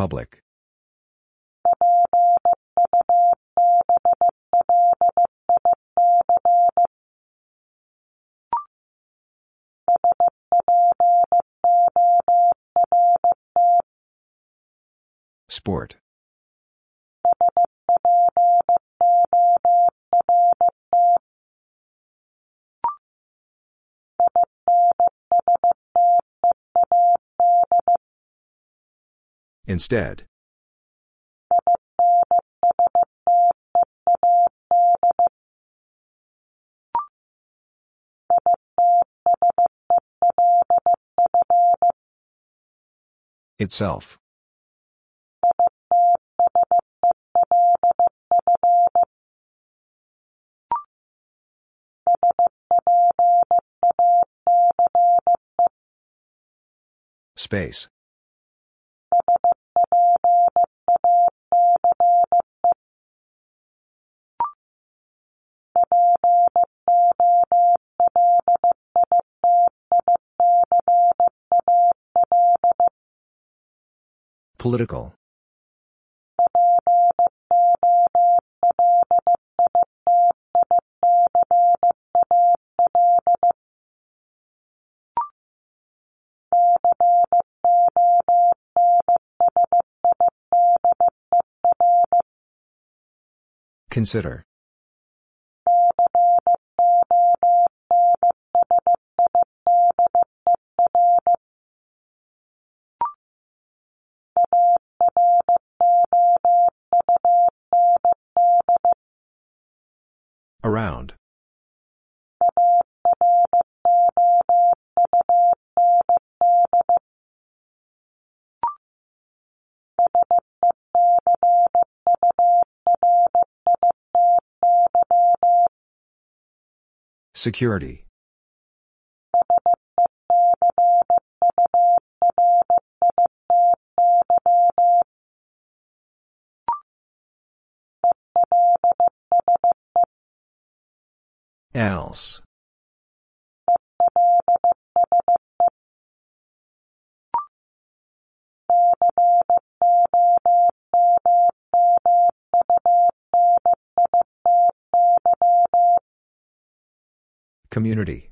Public. Instead. Itself. Space. Political. Consider. Security. Else. Community.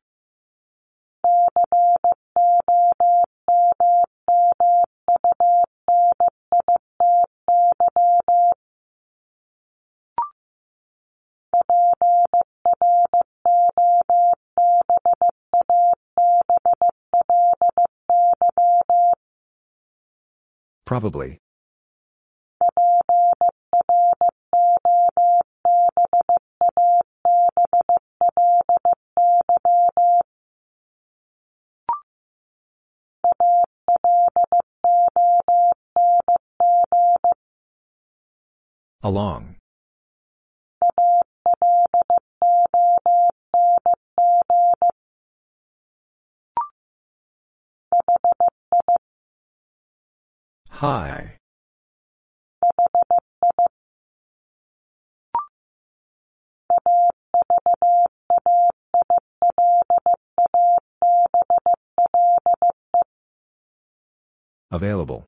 Probably. Along. High. Available.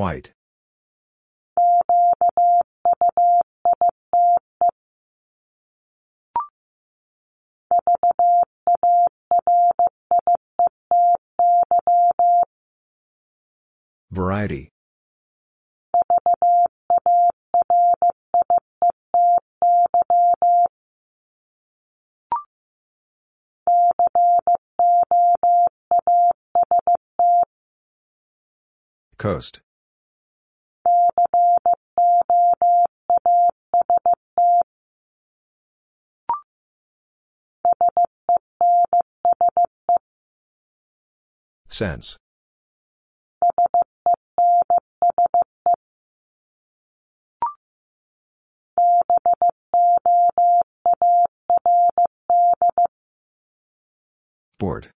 Quite. Variety. Coast. Sense. Board.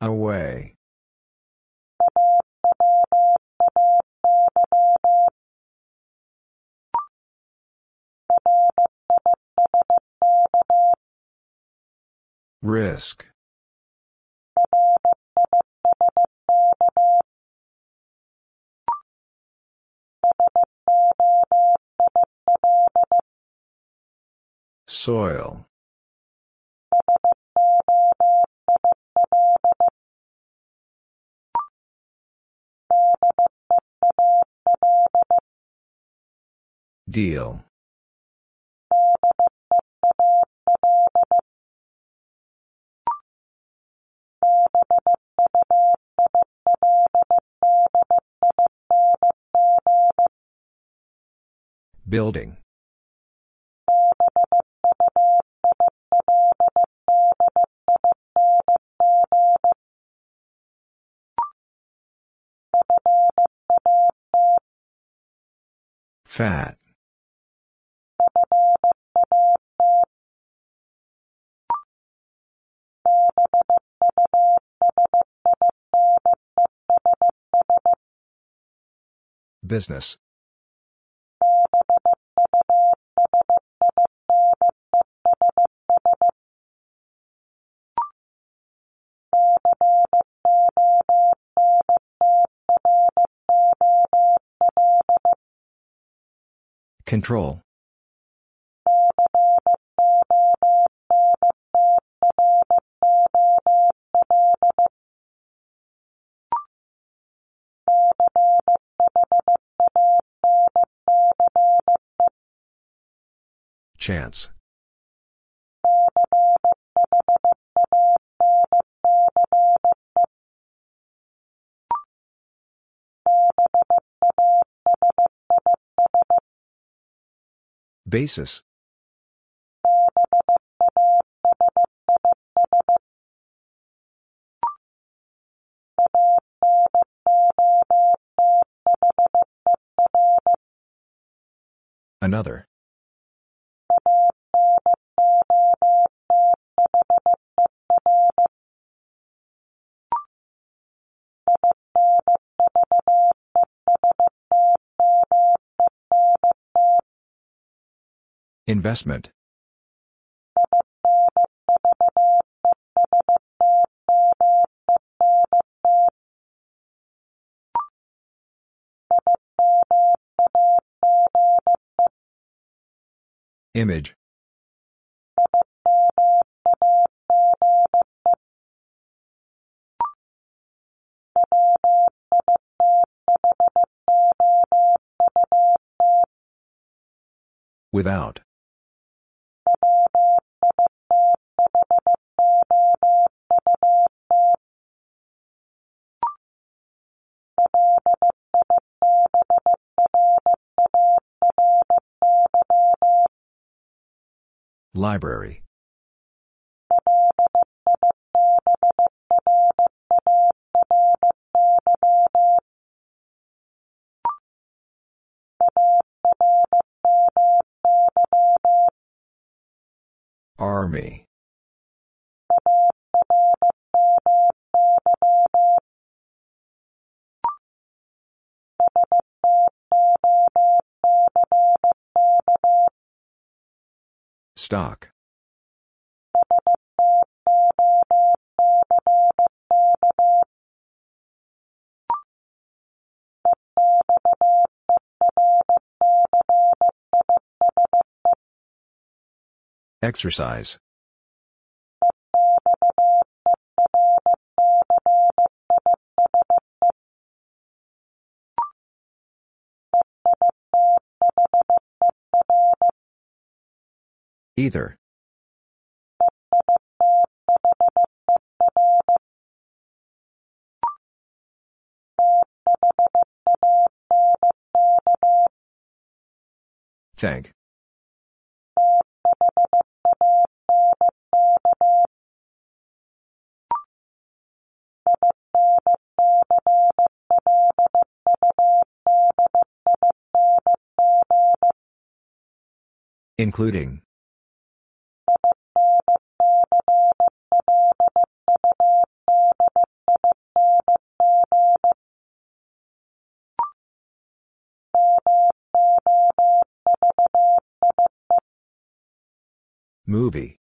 Away. Risk. Soil. Deal. Building. Fat. Business. Control. Chance. Basis. Another. Investment. Image. Without. Library. Army. Stock. Exercise. Either. Thank. Including. Movie.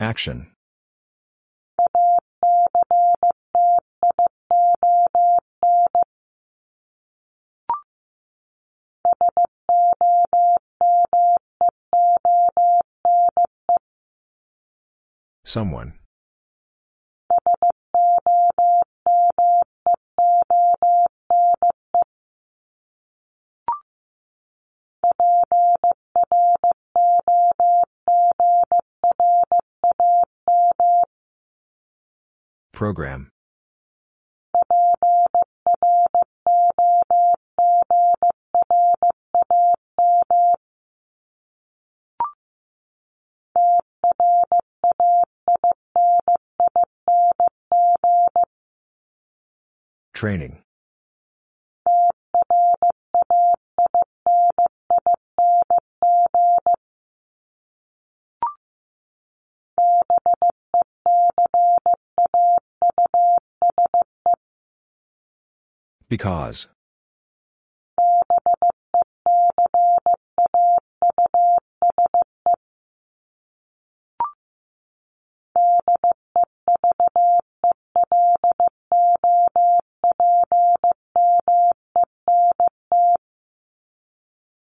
Action. Someone. Program. Training. Because.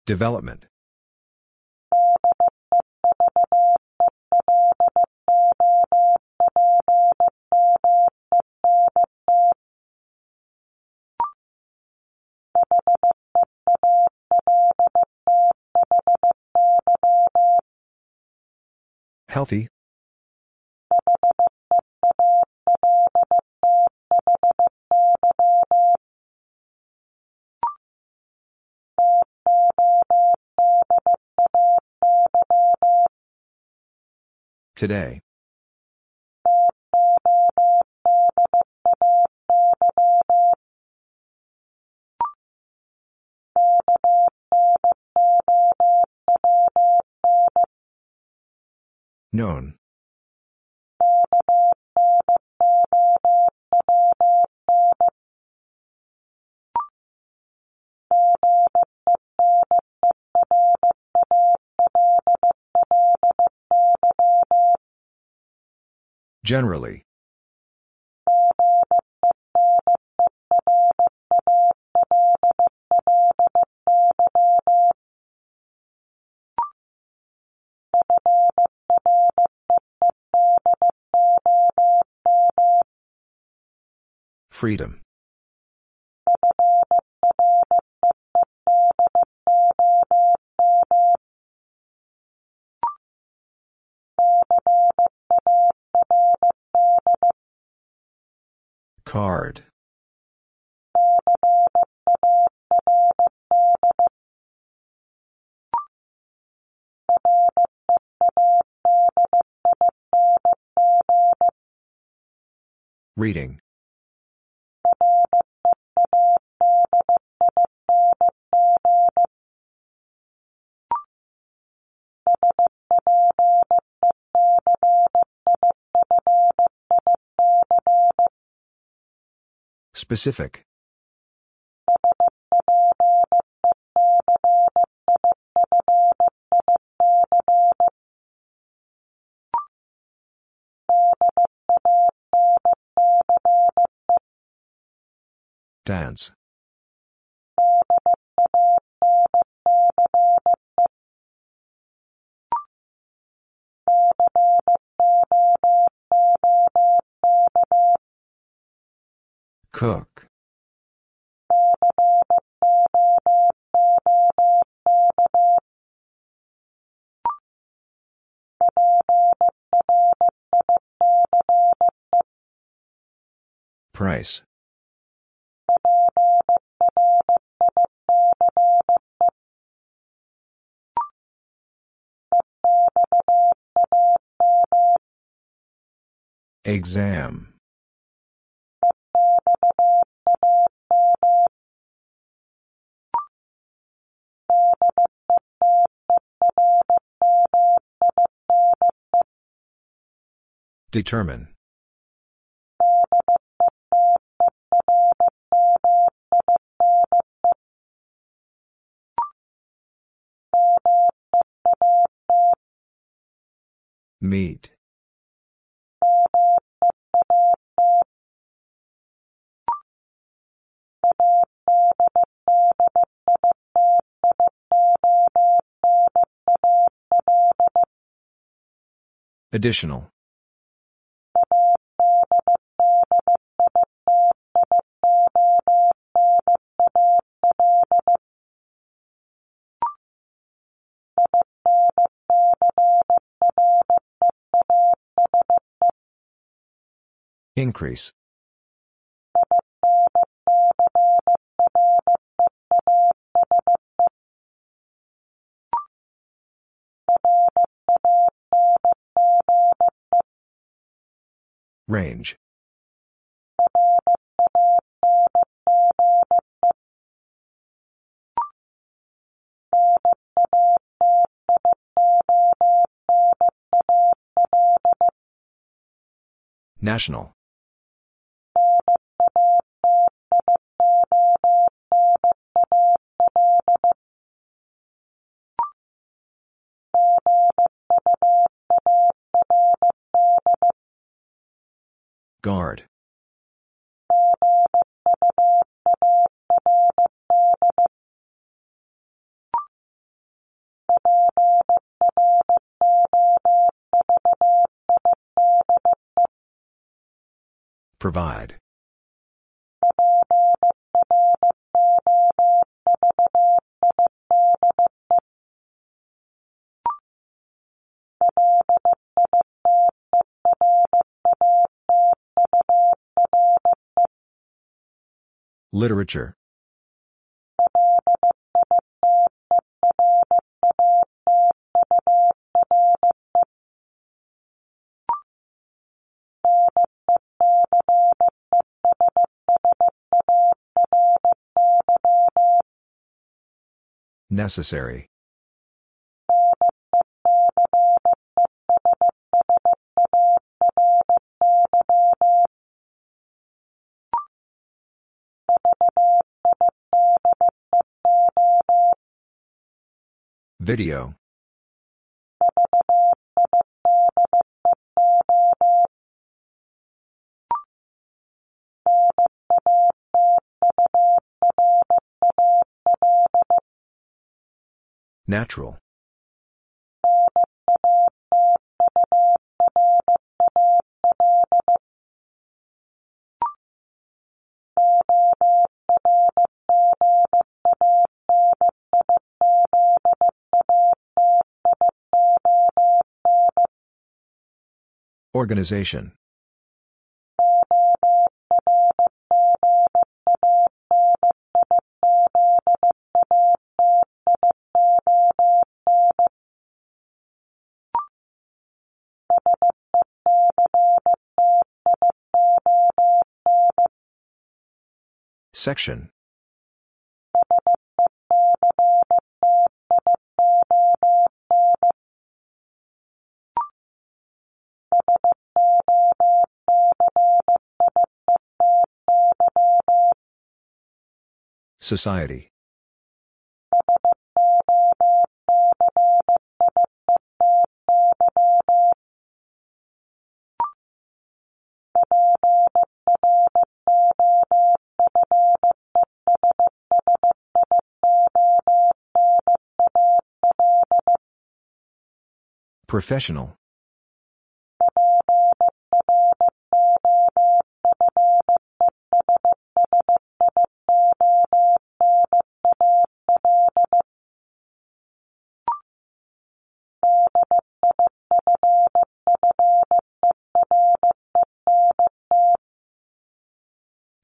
Development. Healthy. Today. Known. Generally. Freedom. Reading. Specific. Dance. Cook. Price. Exam. Determine. Meet. Additional. Increase. Range. National. Guard. Provide. Literature. Necessary. Video. Natural. Organization. Section. Society. Professional.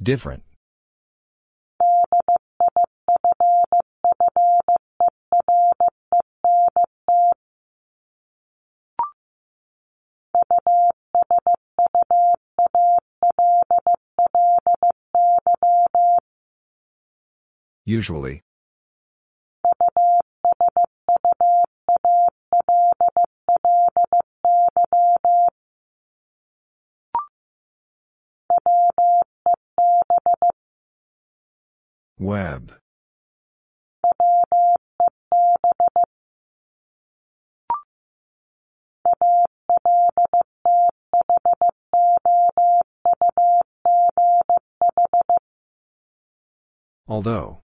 Different. Usually. Web. Although.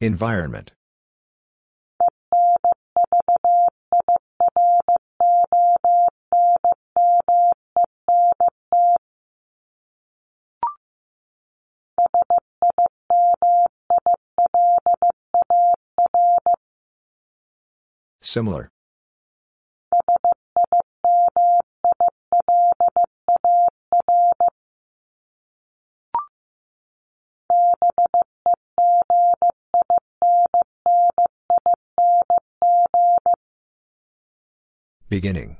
Environment. Similar. Beginning.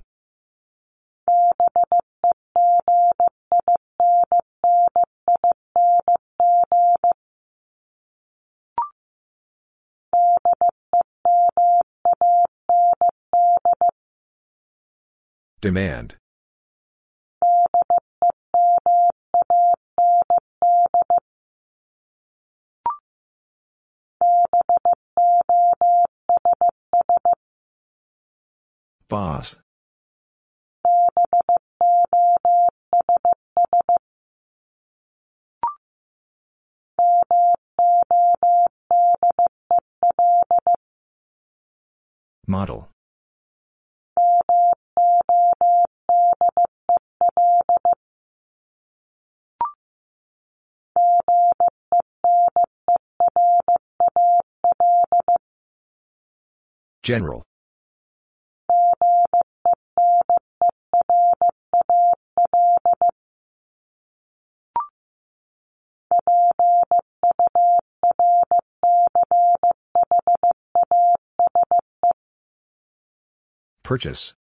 Demand. Boss. Model. General. Purchase.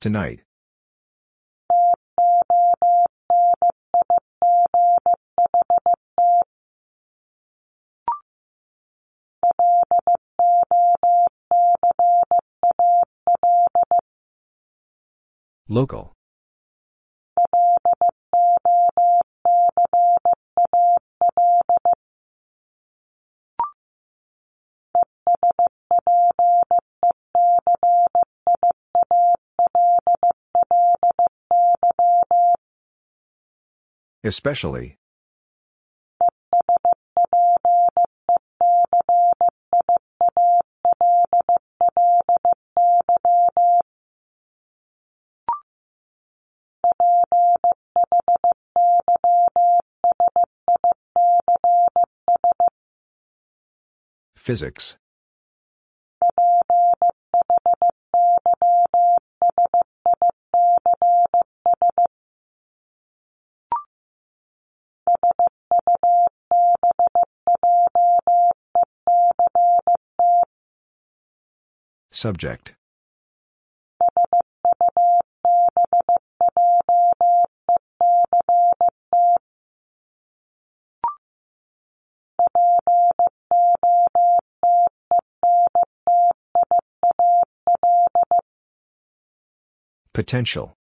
Tonight. Local. Especially. Physics. Subject. Potential.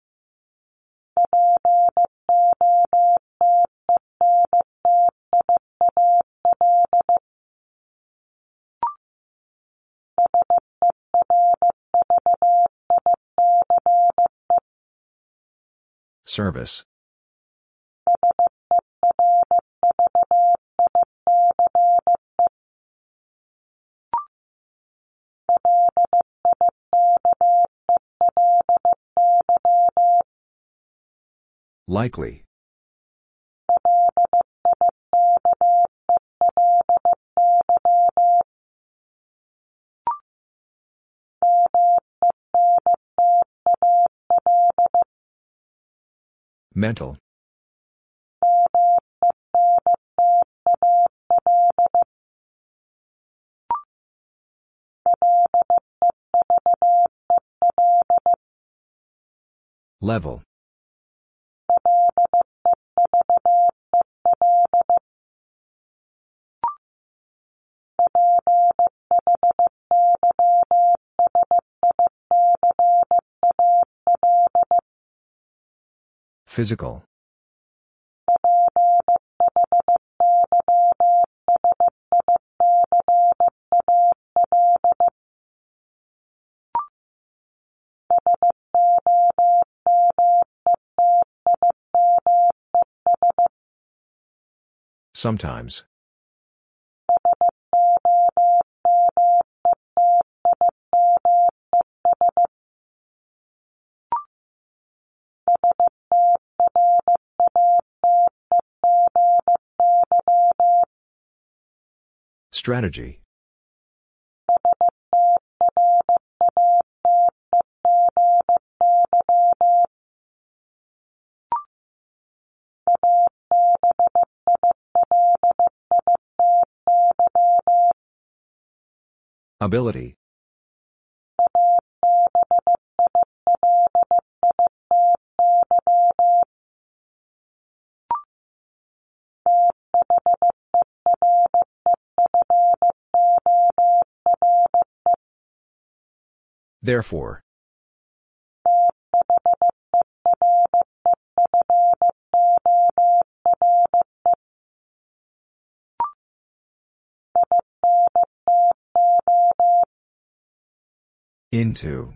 Service. Likely. Mental. Level. Physical. Sometimes. Strategy. Ability. Therefore. Into.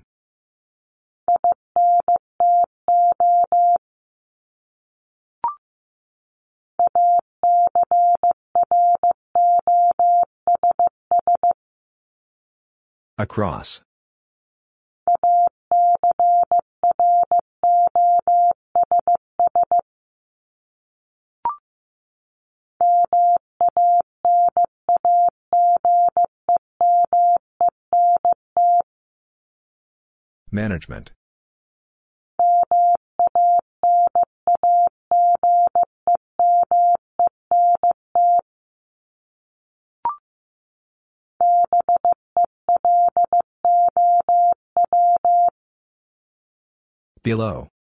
Across. Management. Below.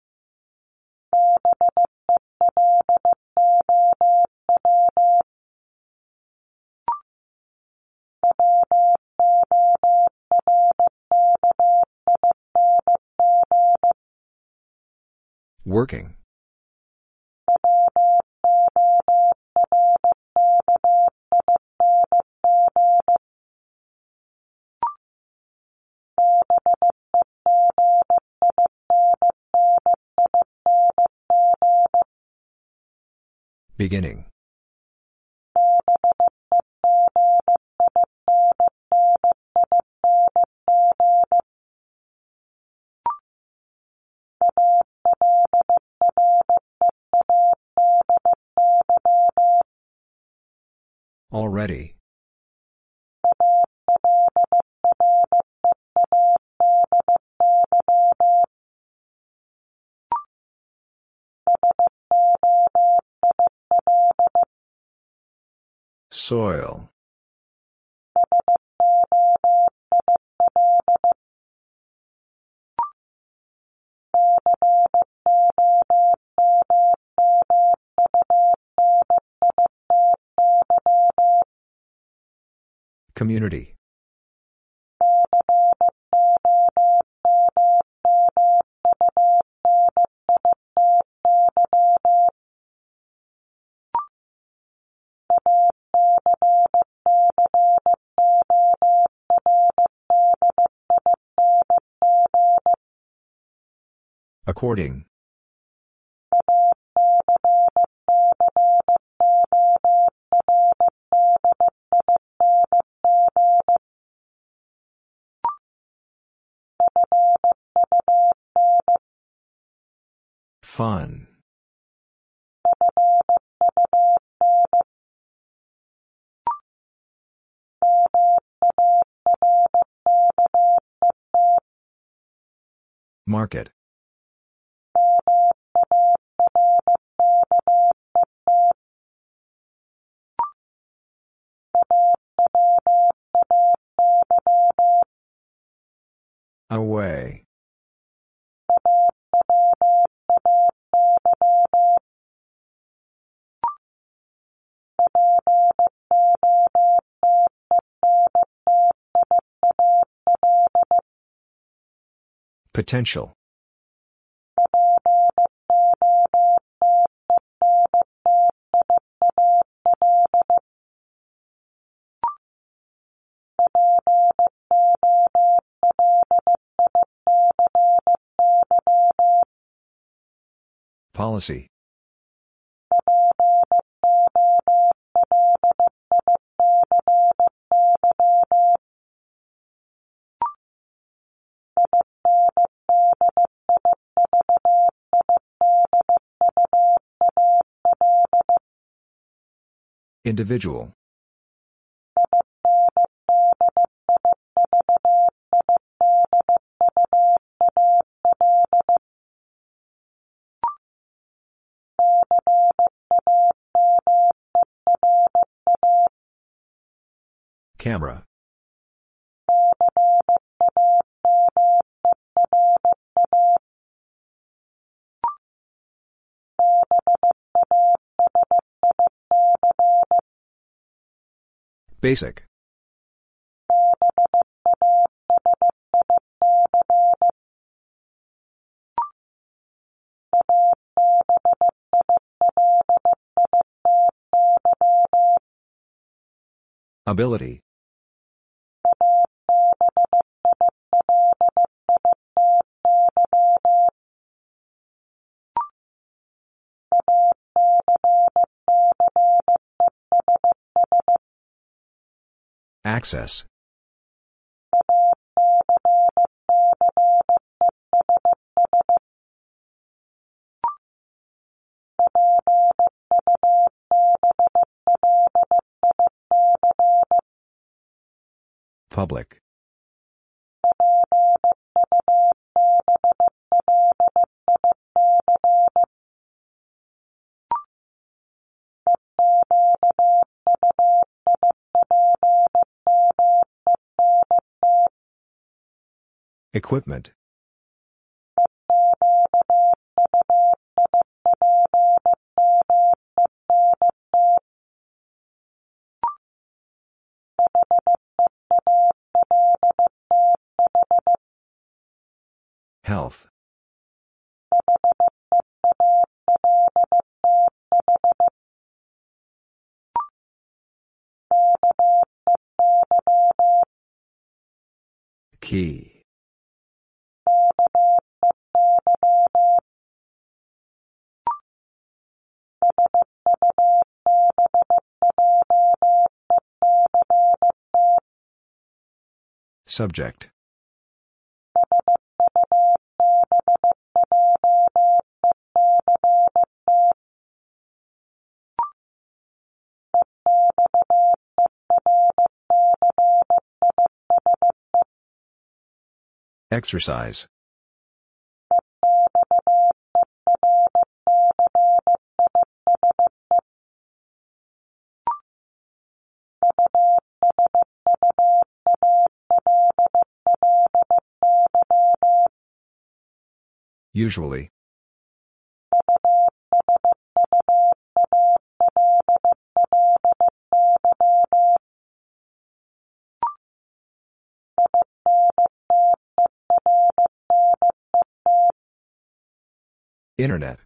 Working. Beginning. Already. Soil. Community. According. Fun. Market. Away. Potential. Policy. Individual. Basic. Ability. Access. Public. Equipment. Health. Key. Subject. Exercise. Usually. Internet.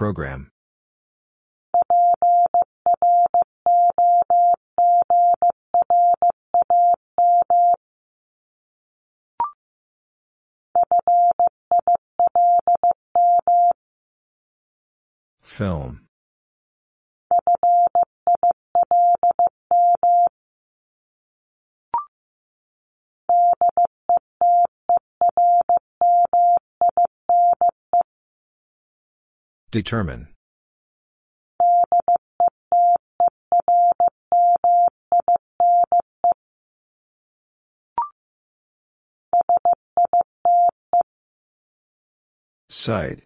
Program. Film. Determine. Site.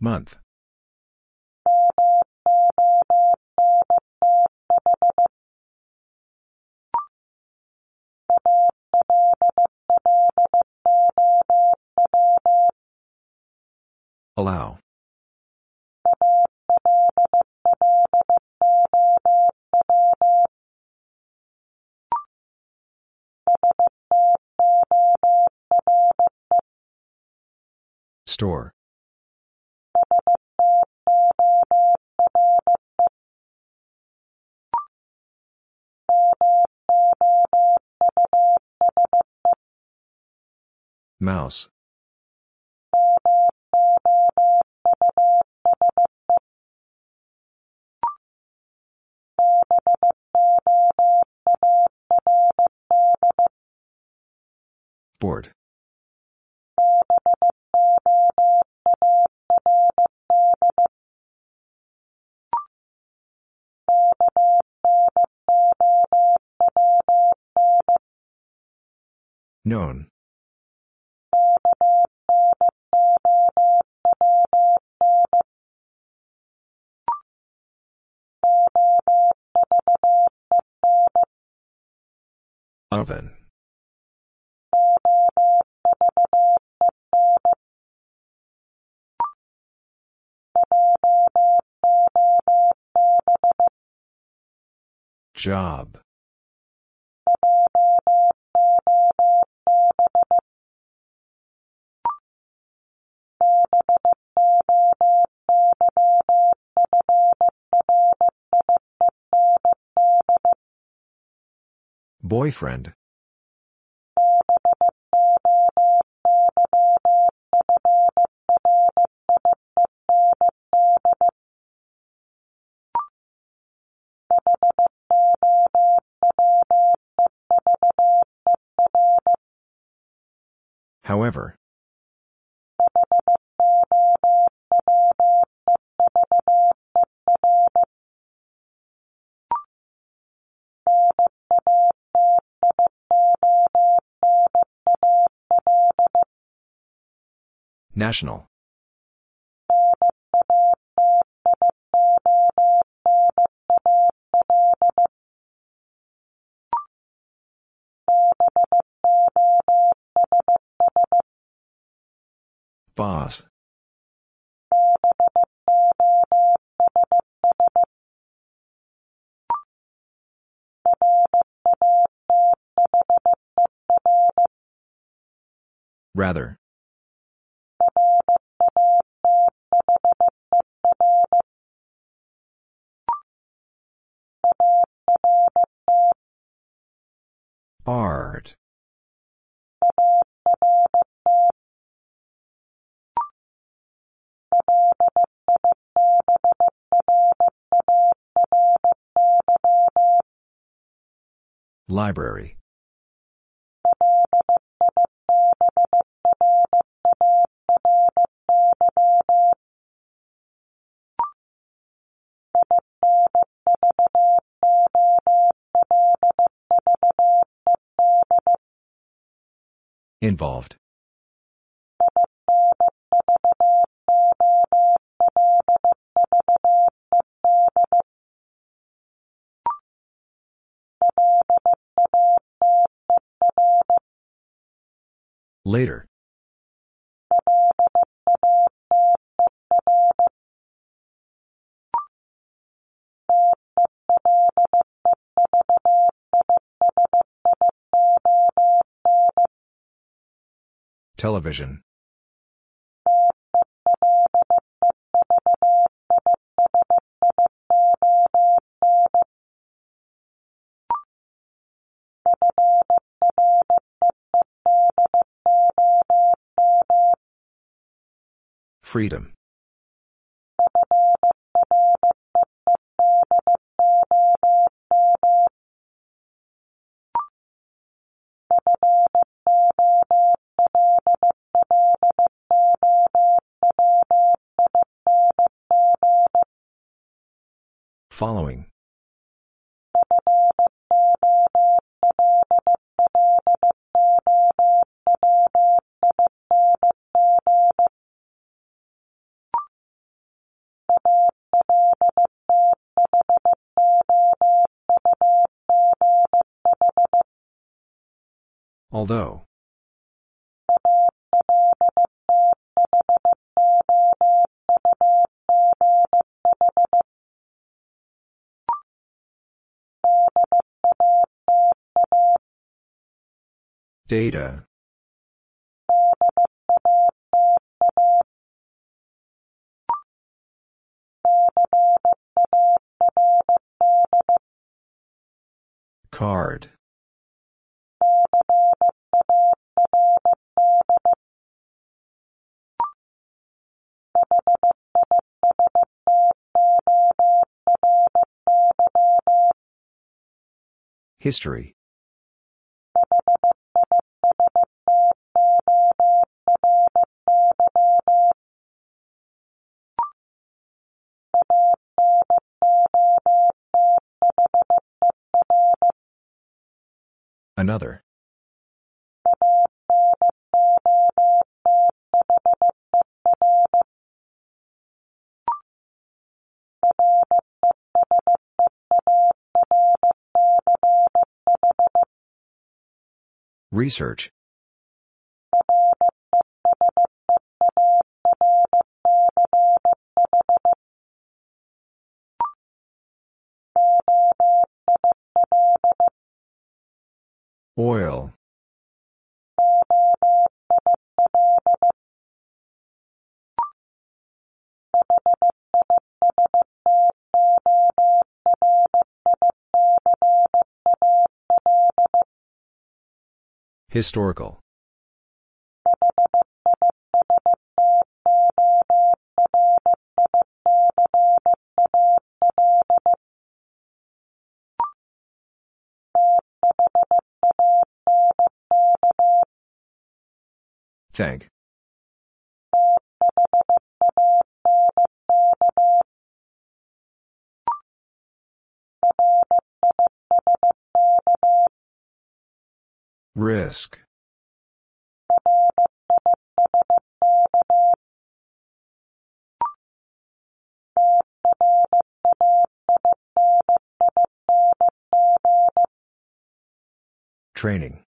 Month. Allow. Store. Mouse. Board. Known. Oven. Job. Boyfriend. However. National. Boss. Rather. Art. Library. Involved. Later. Television. Freedom. Following. Although. Data. Card. History. Another. Research. Oil. Historical. Thank. Risk. Training.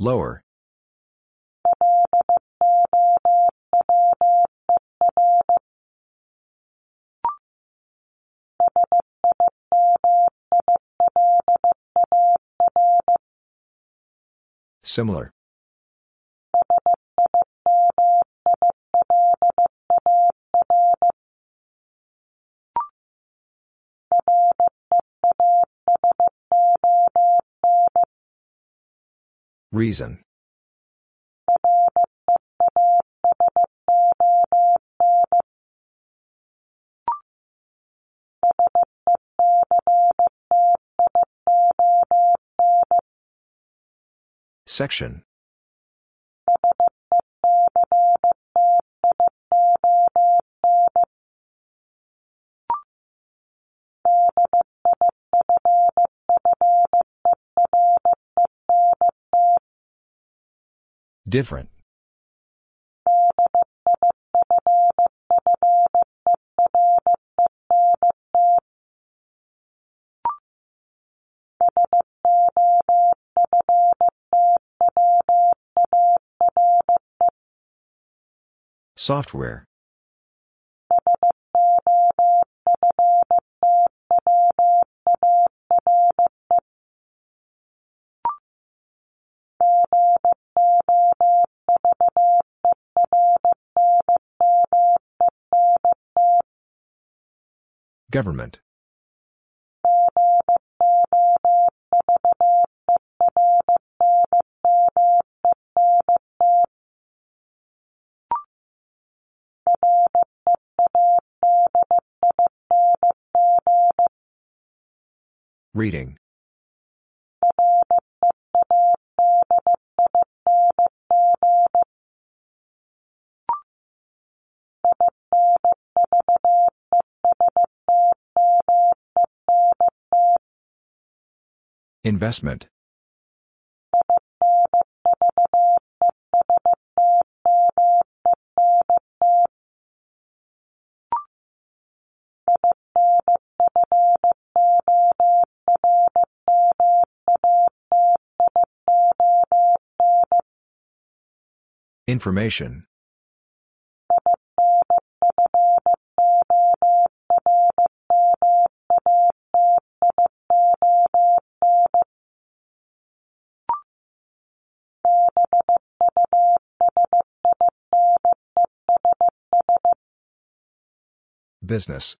Lower. Similar. Reason. Section. Different. Software. Government. Reading. Investment. Information. Business.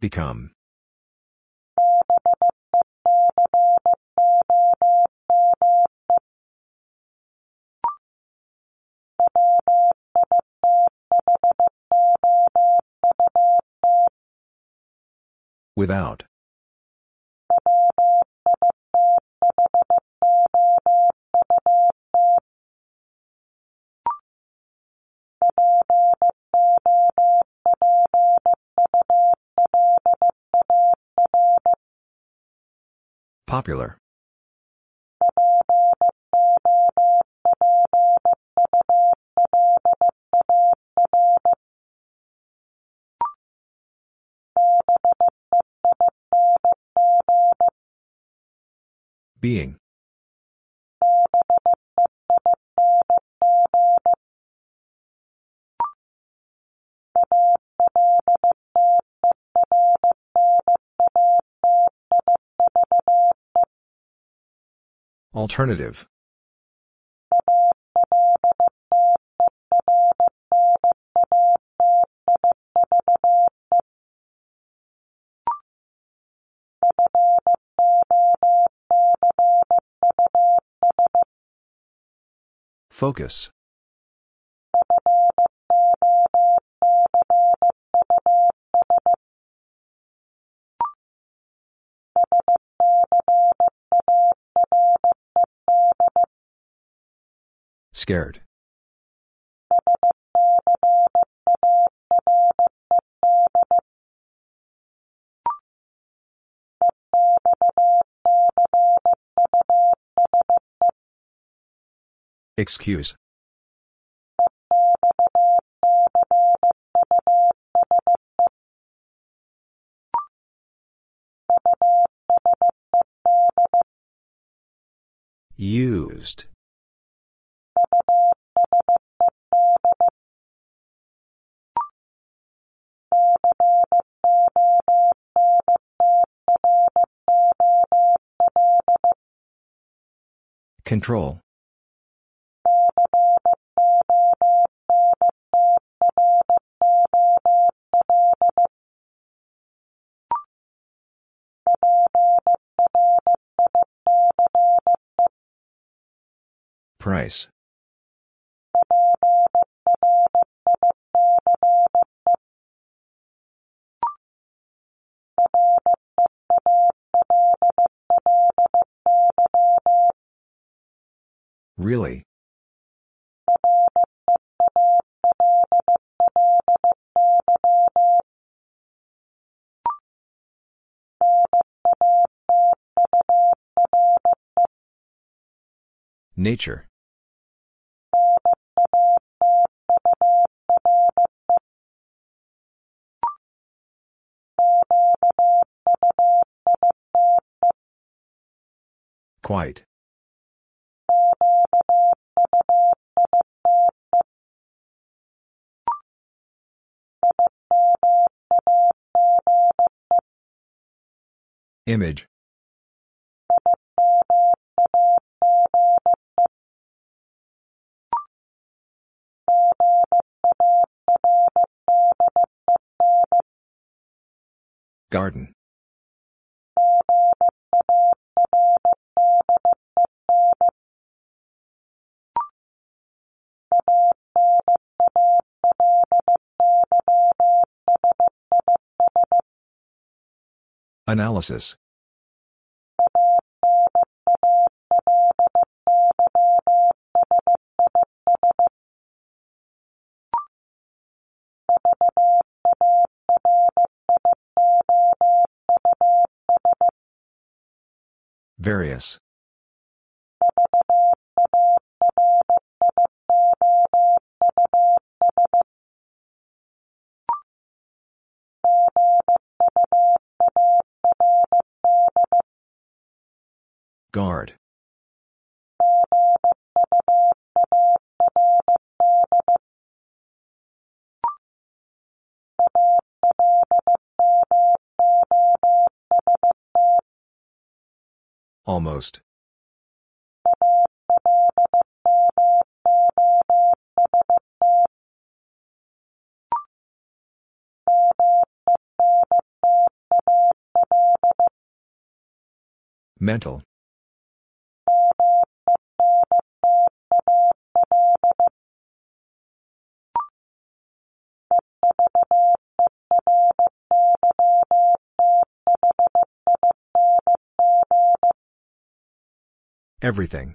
Become. Without. Popular. Being. Alternative. Focus. Scared. Excuse. Used. Control. Price. Really? Nature. Quite. Image. Garden. Analysis. Various. Guard. Almost. Mental. Everything.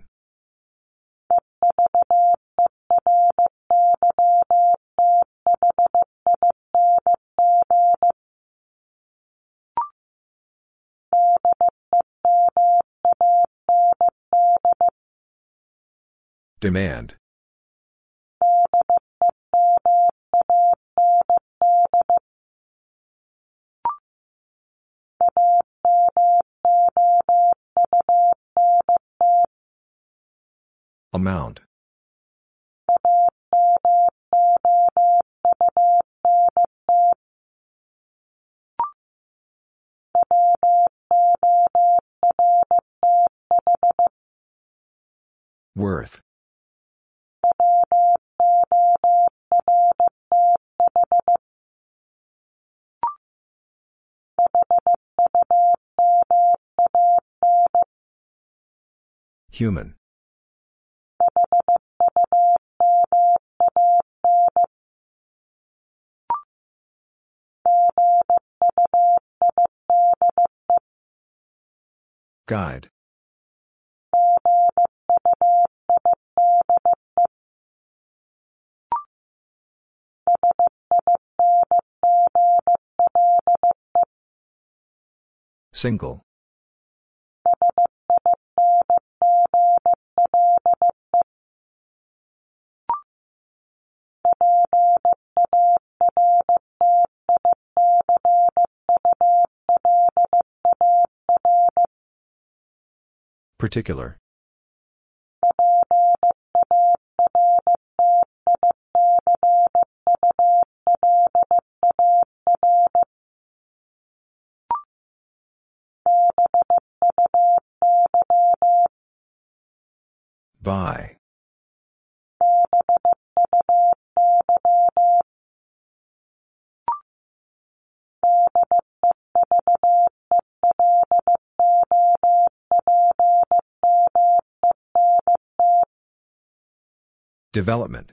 Demand. Amount. Worth. Human. Guide. Single. Particular. By. Development.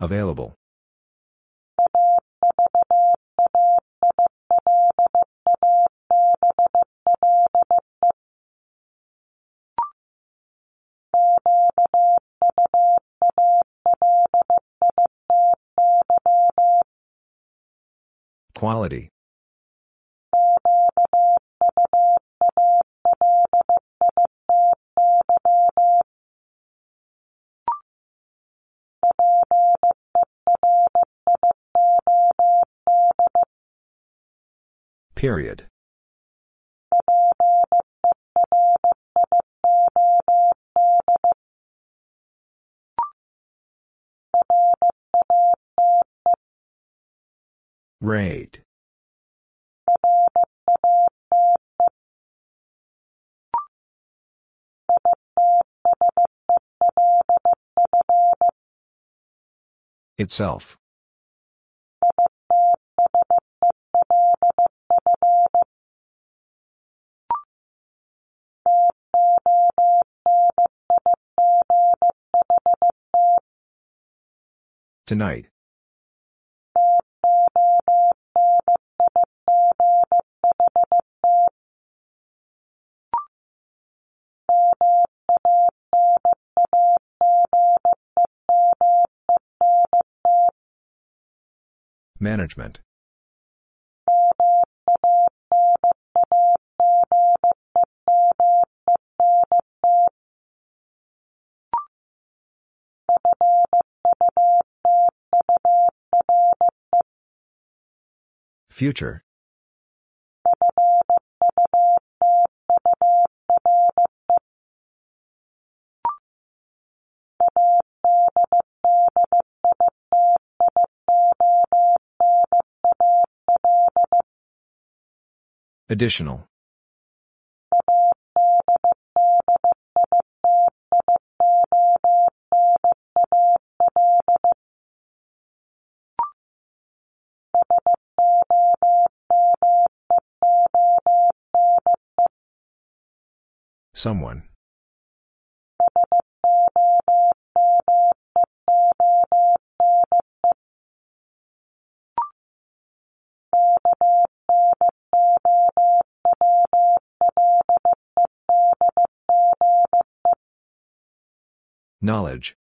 Available. Quality. Period. Rate. Itself. Tonight. Management. Future. Additional. Someone. Knowledge.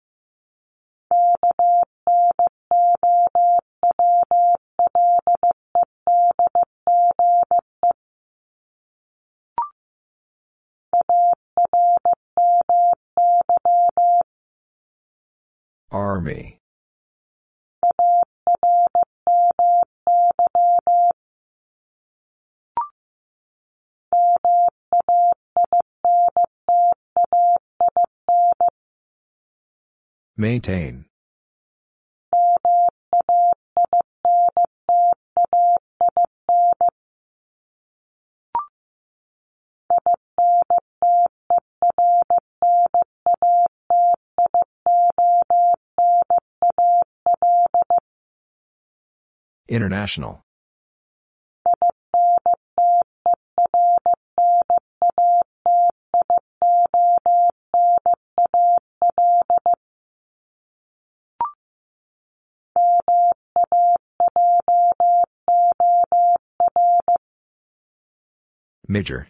Maintain. International. Major.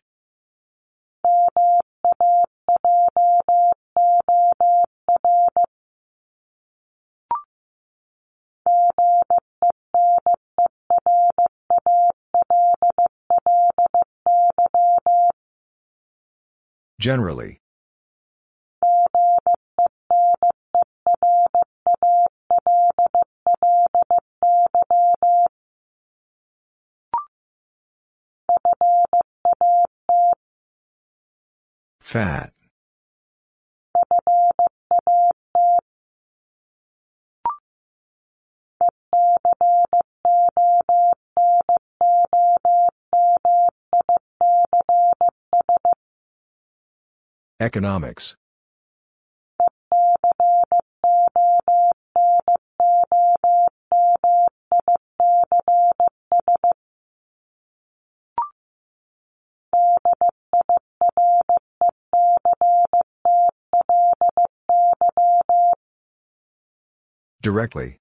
Generally. Fat. Economics. Directly.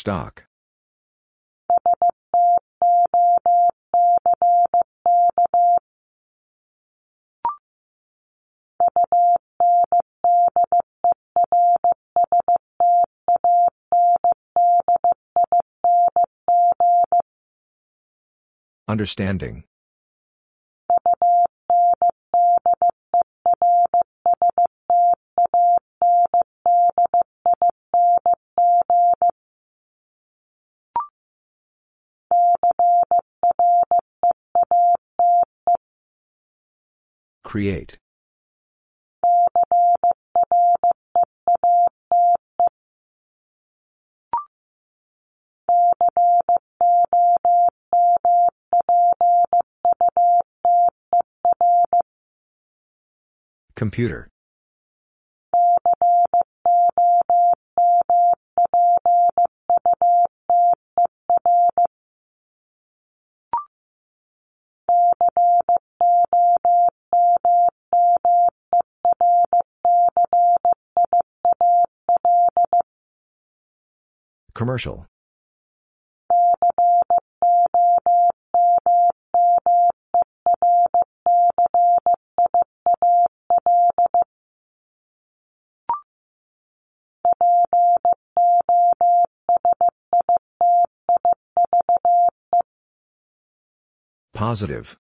Stock. Understanding. Create. Computer. Commercial. Positive.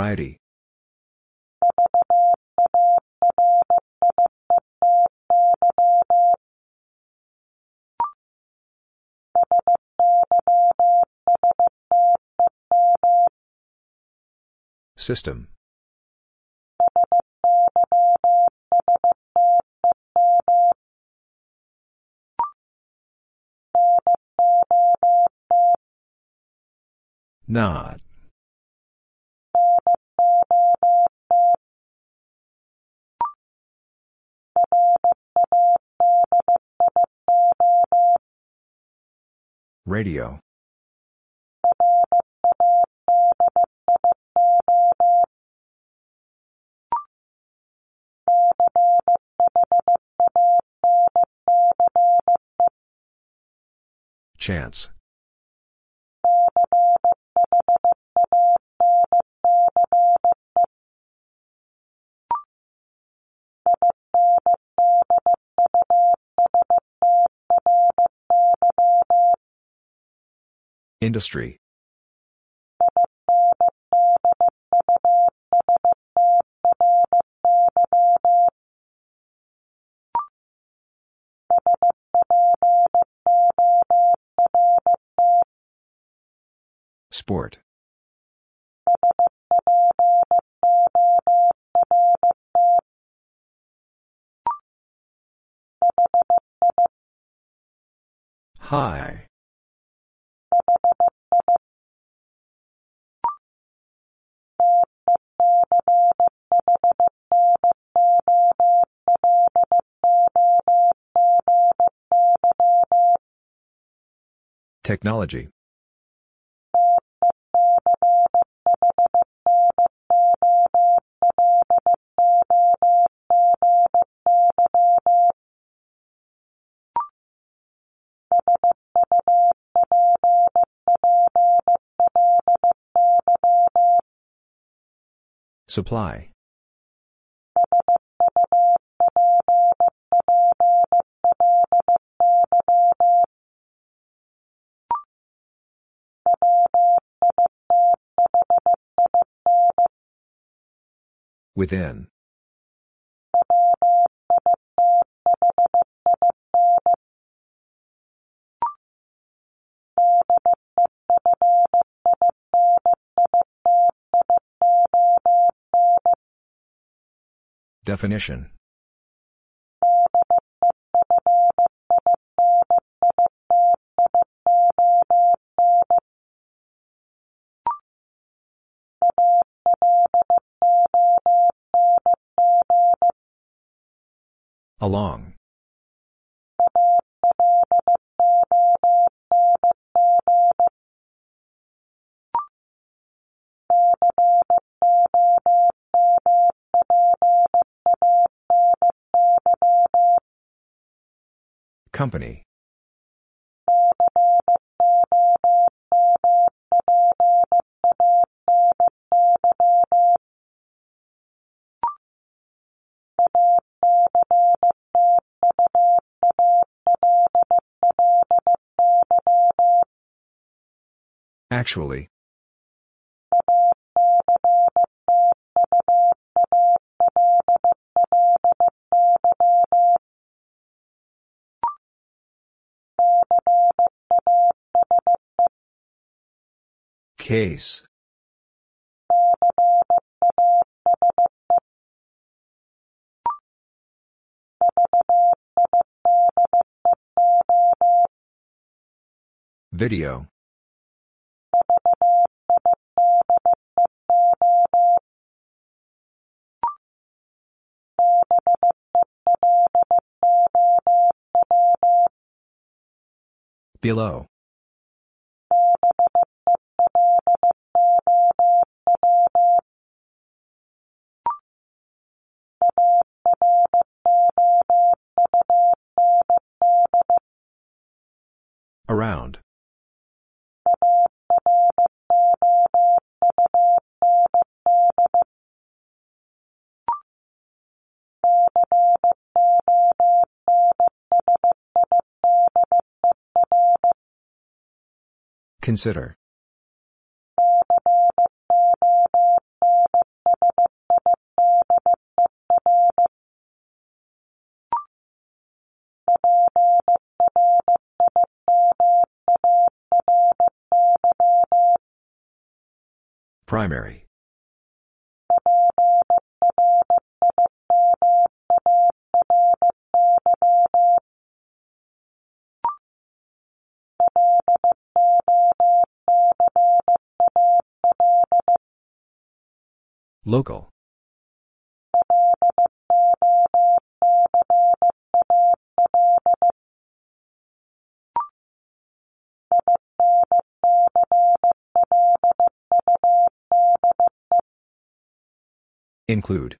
Variety. System. Not. Radio. Chance. Industry. Sport. High. Technology. Supply. Within. Definition. Along. Company. Actually. Case. Video. Below. Around. Consider. Primary. Local. Include.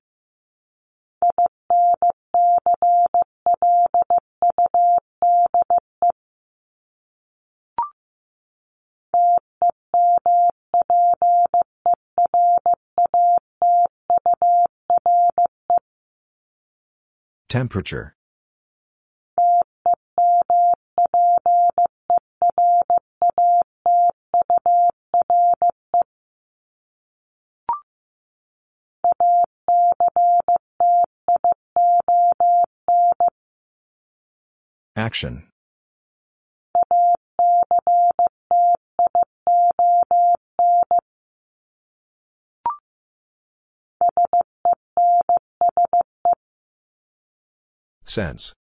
Temperature. Action. Sense.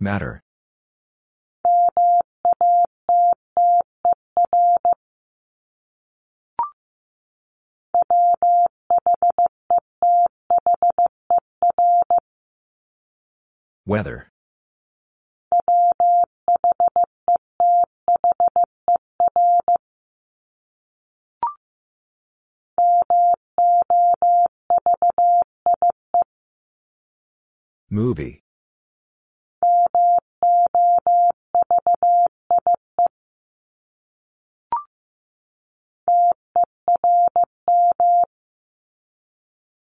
Matter. Weather. Movie.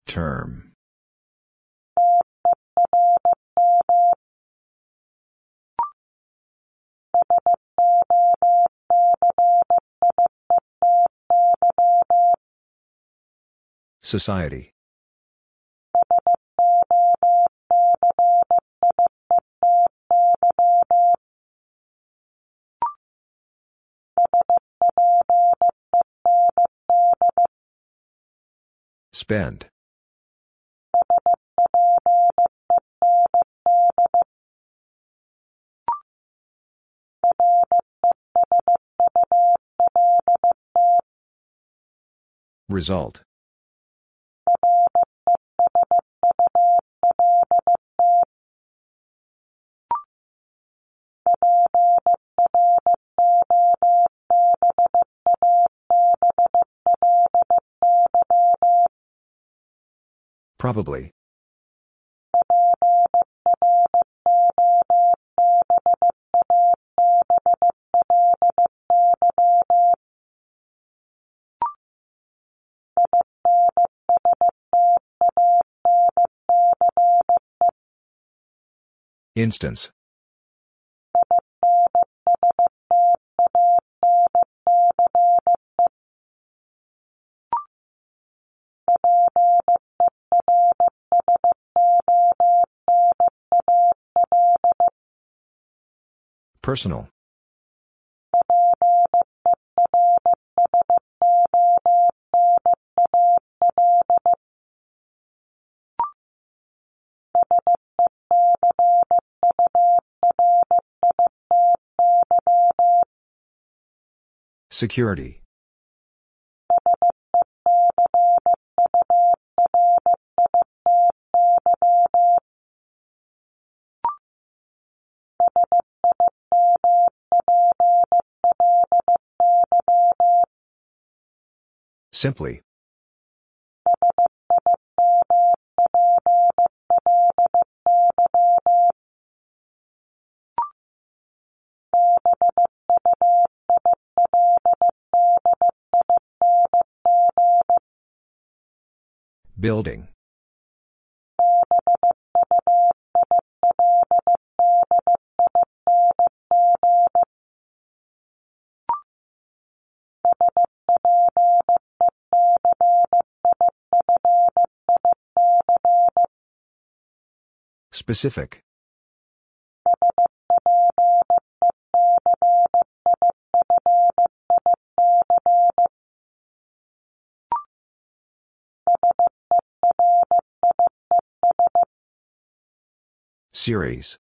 Term. Society. Spend. Result. Probably. Instance. Personal. Security. Simply. Building. Specific. Series.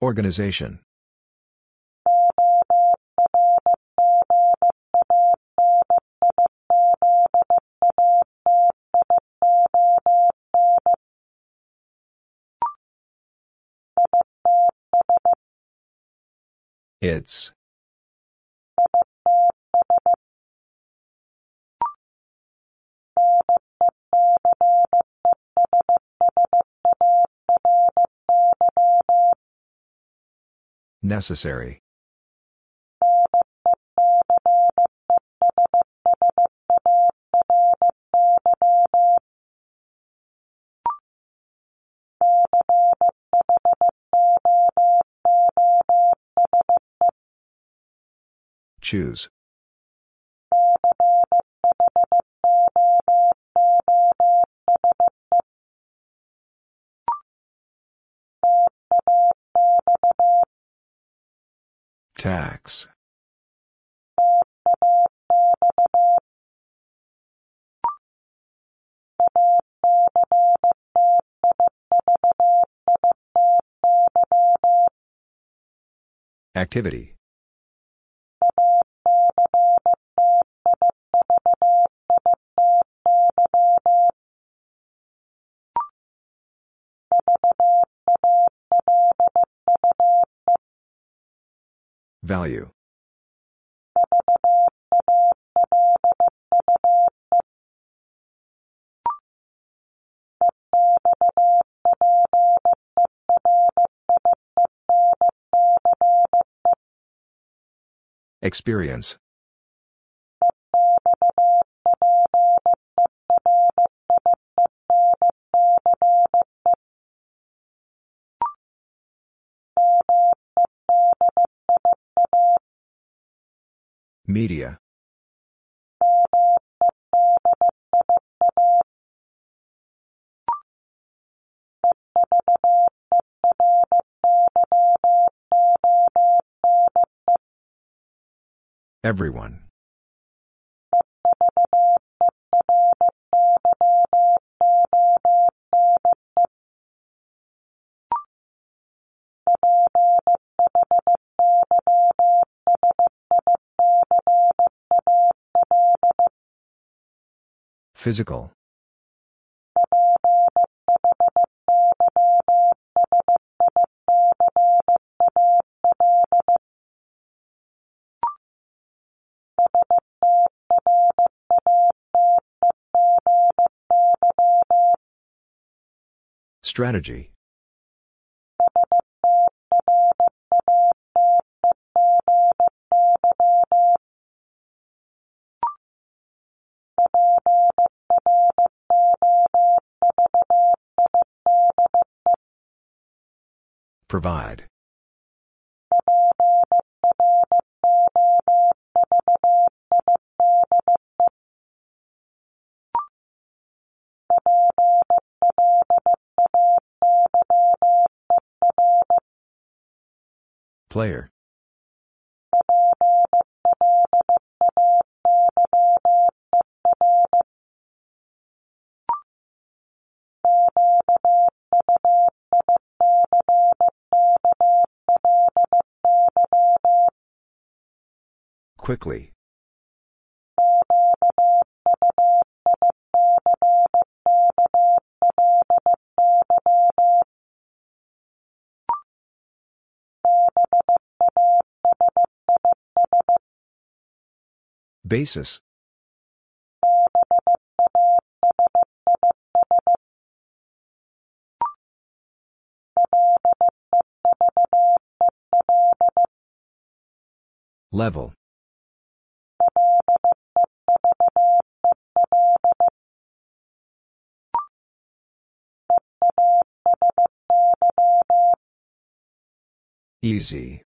Organization. It's. Necessary. Choose. Tax. Activity. Value. Experience. Media. Everyone. Physical. Strategy. Provide. Player. Quickly. Basis. Level. Easy.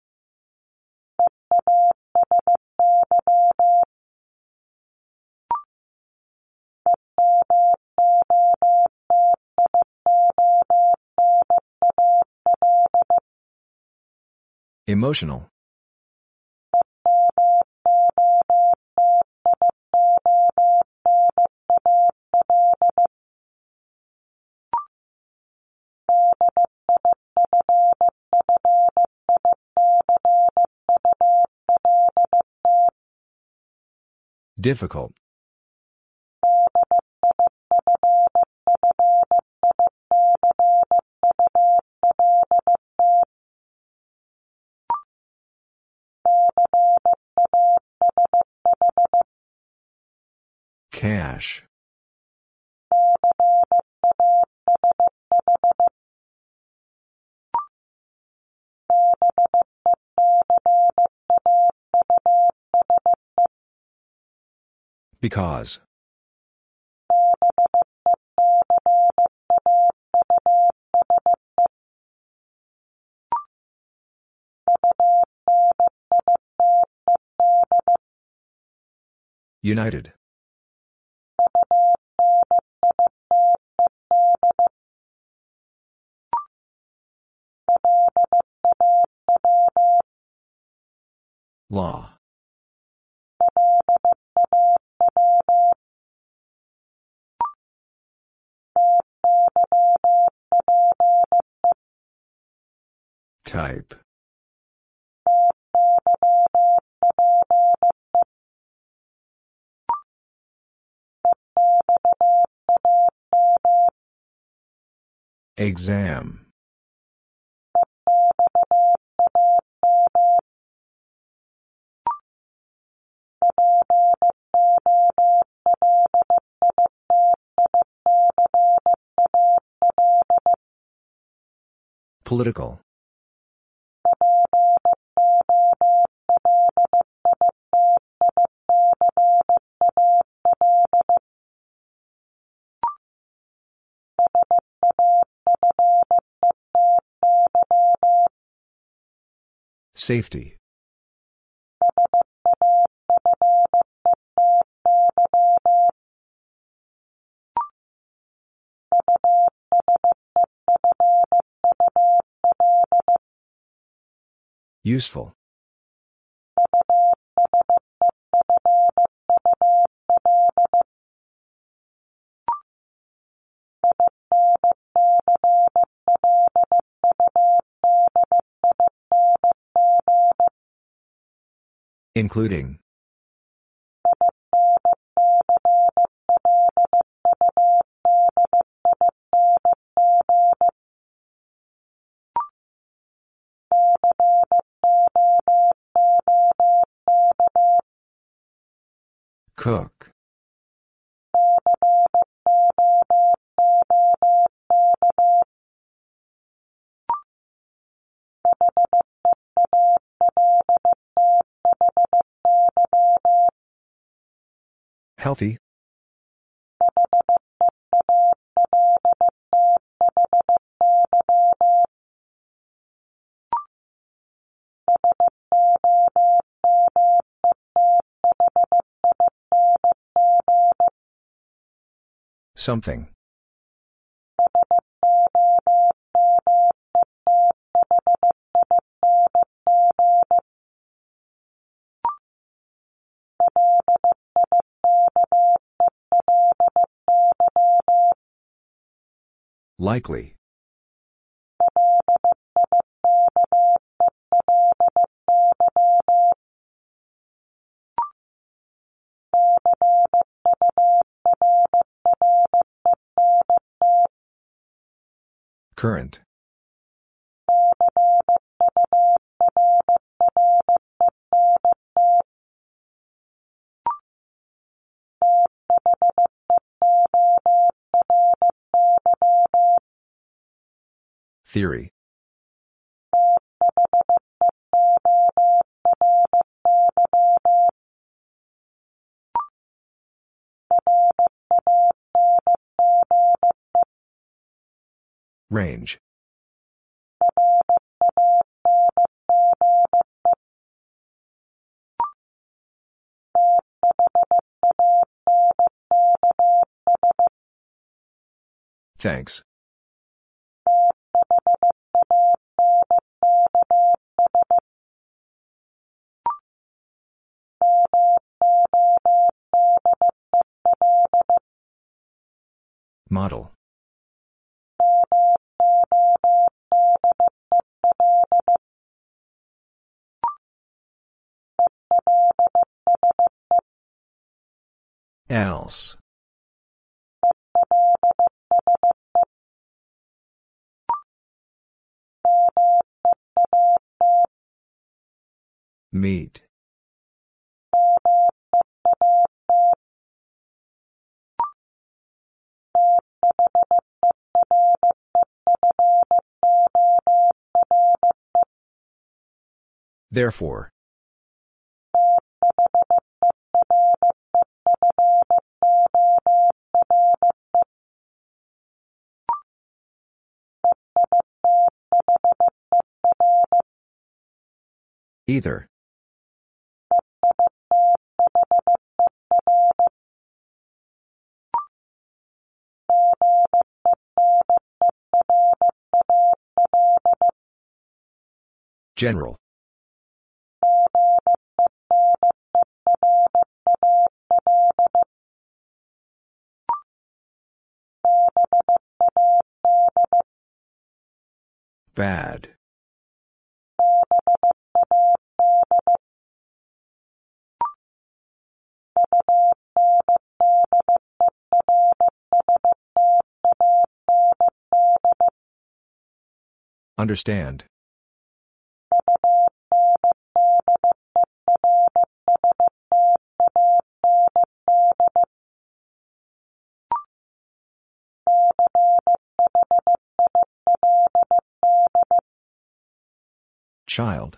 Emotional. Difficult. Cash. Because. United. Law. Type. Exam. Political. Safety. Useful. Including. Cook. Healthy. Something. Likely. Current. Theory. Range. Thanks. Model. Else. Meet. Therefore. Either. General. Bad. Understand. Child.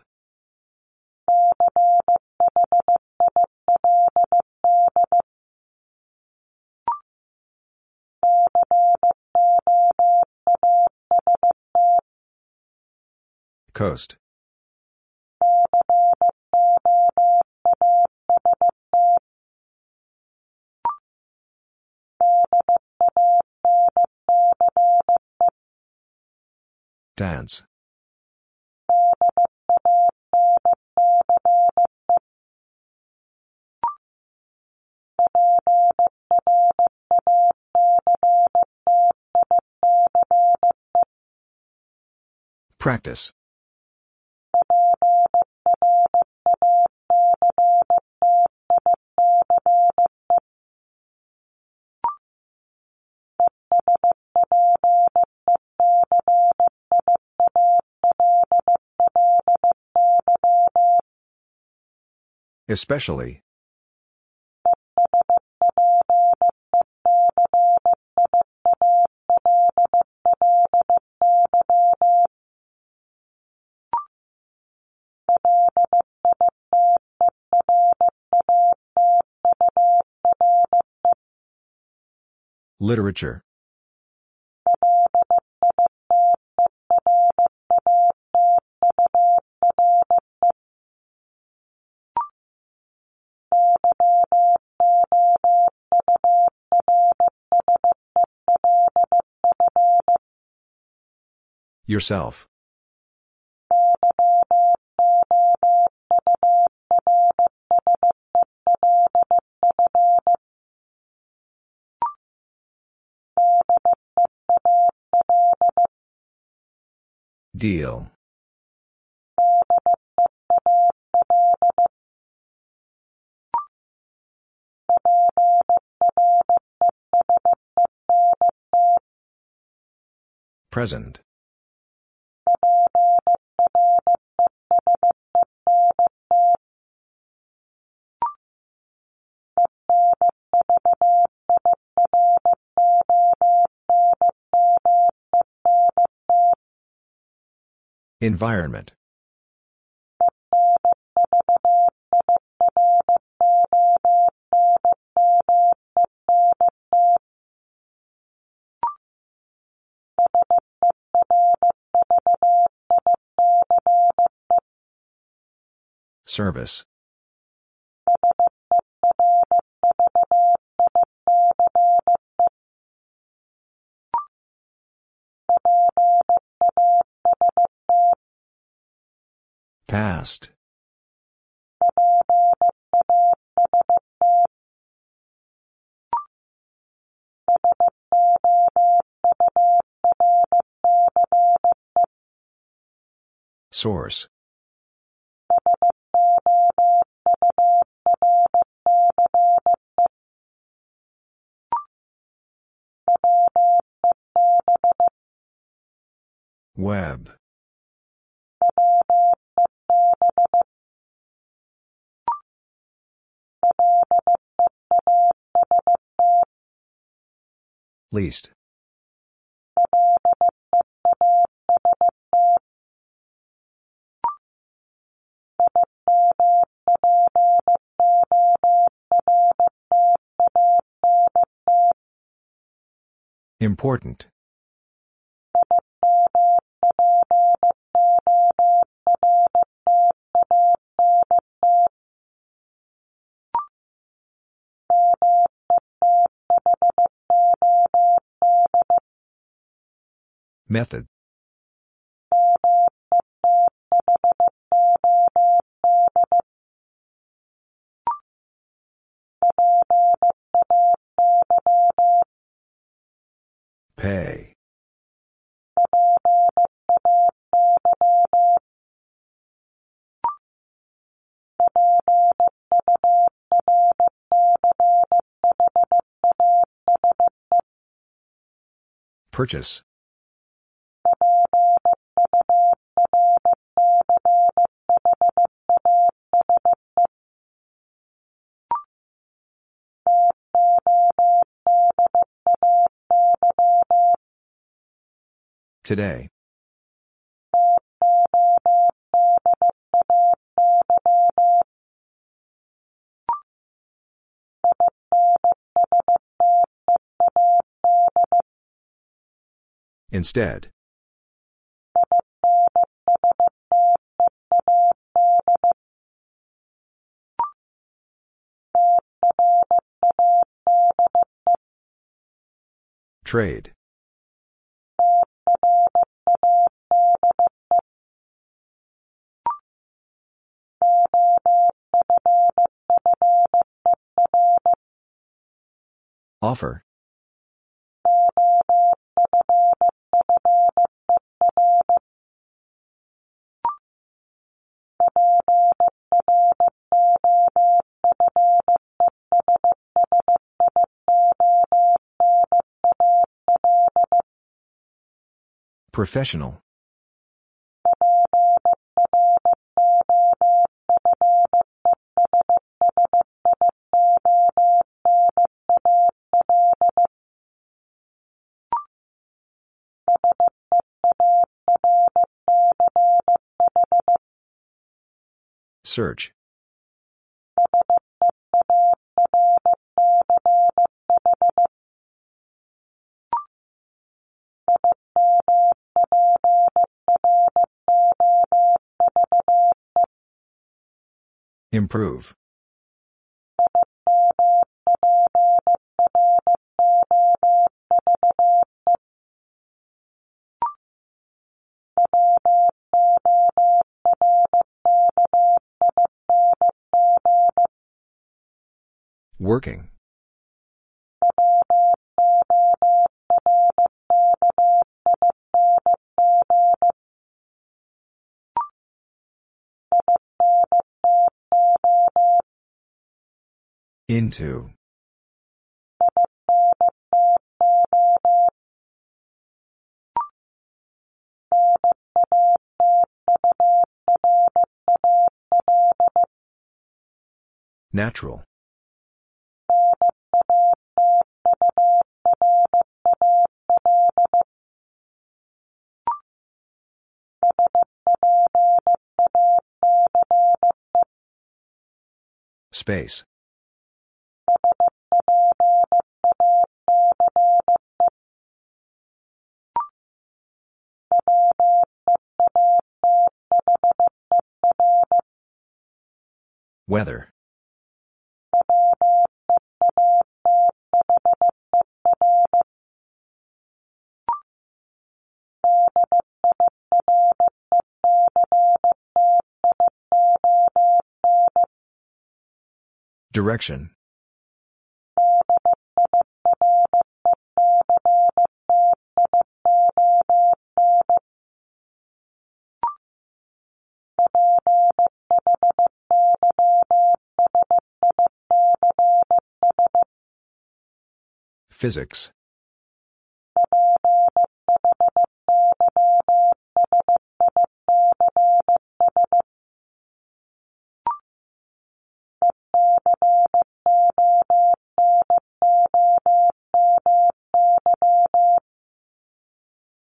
Coast. Dance. Practice. Especially. Literature. Yourself. Deal. Present. Environment. Service. Past. Source. Web. Least. Important. Method. Pay. Purchase. Today. Instead. Trade. Offer. Professional. Search. Improve. Working. Into. Natural. Space. Weather. Direction. Physics.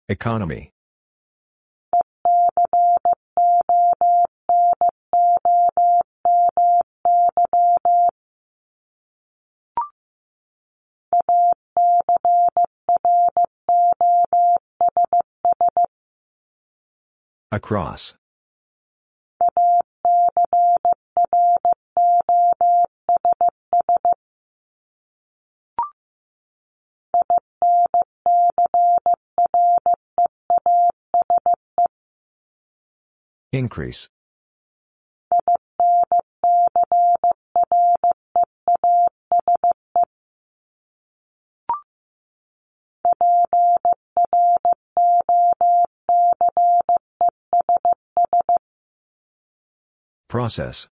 Economy. Across. Increase. Process.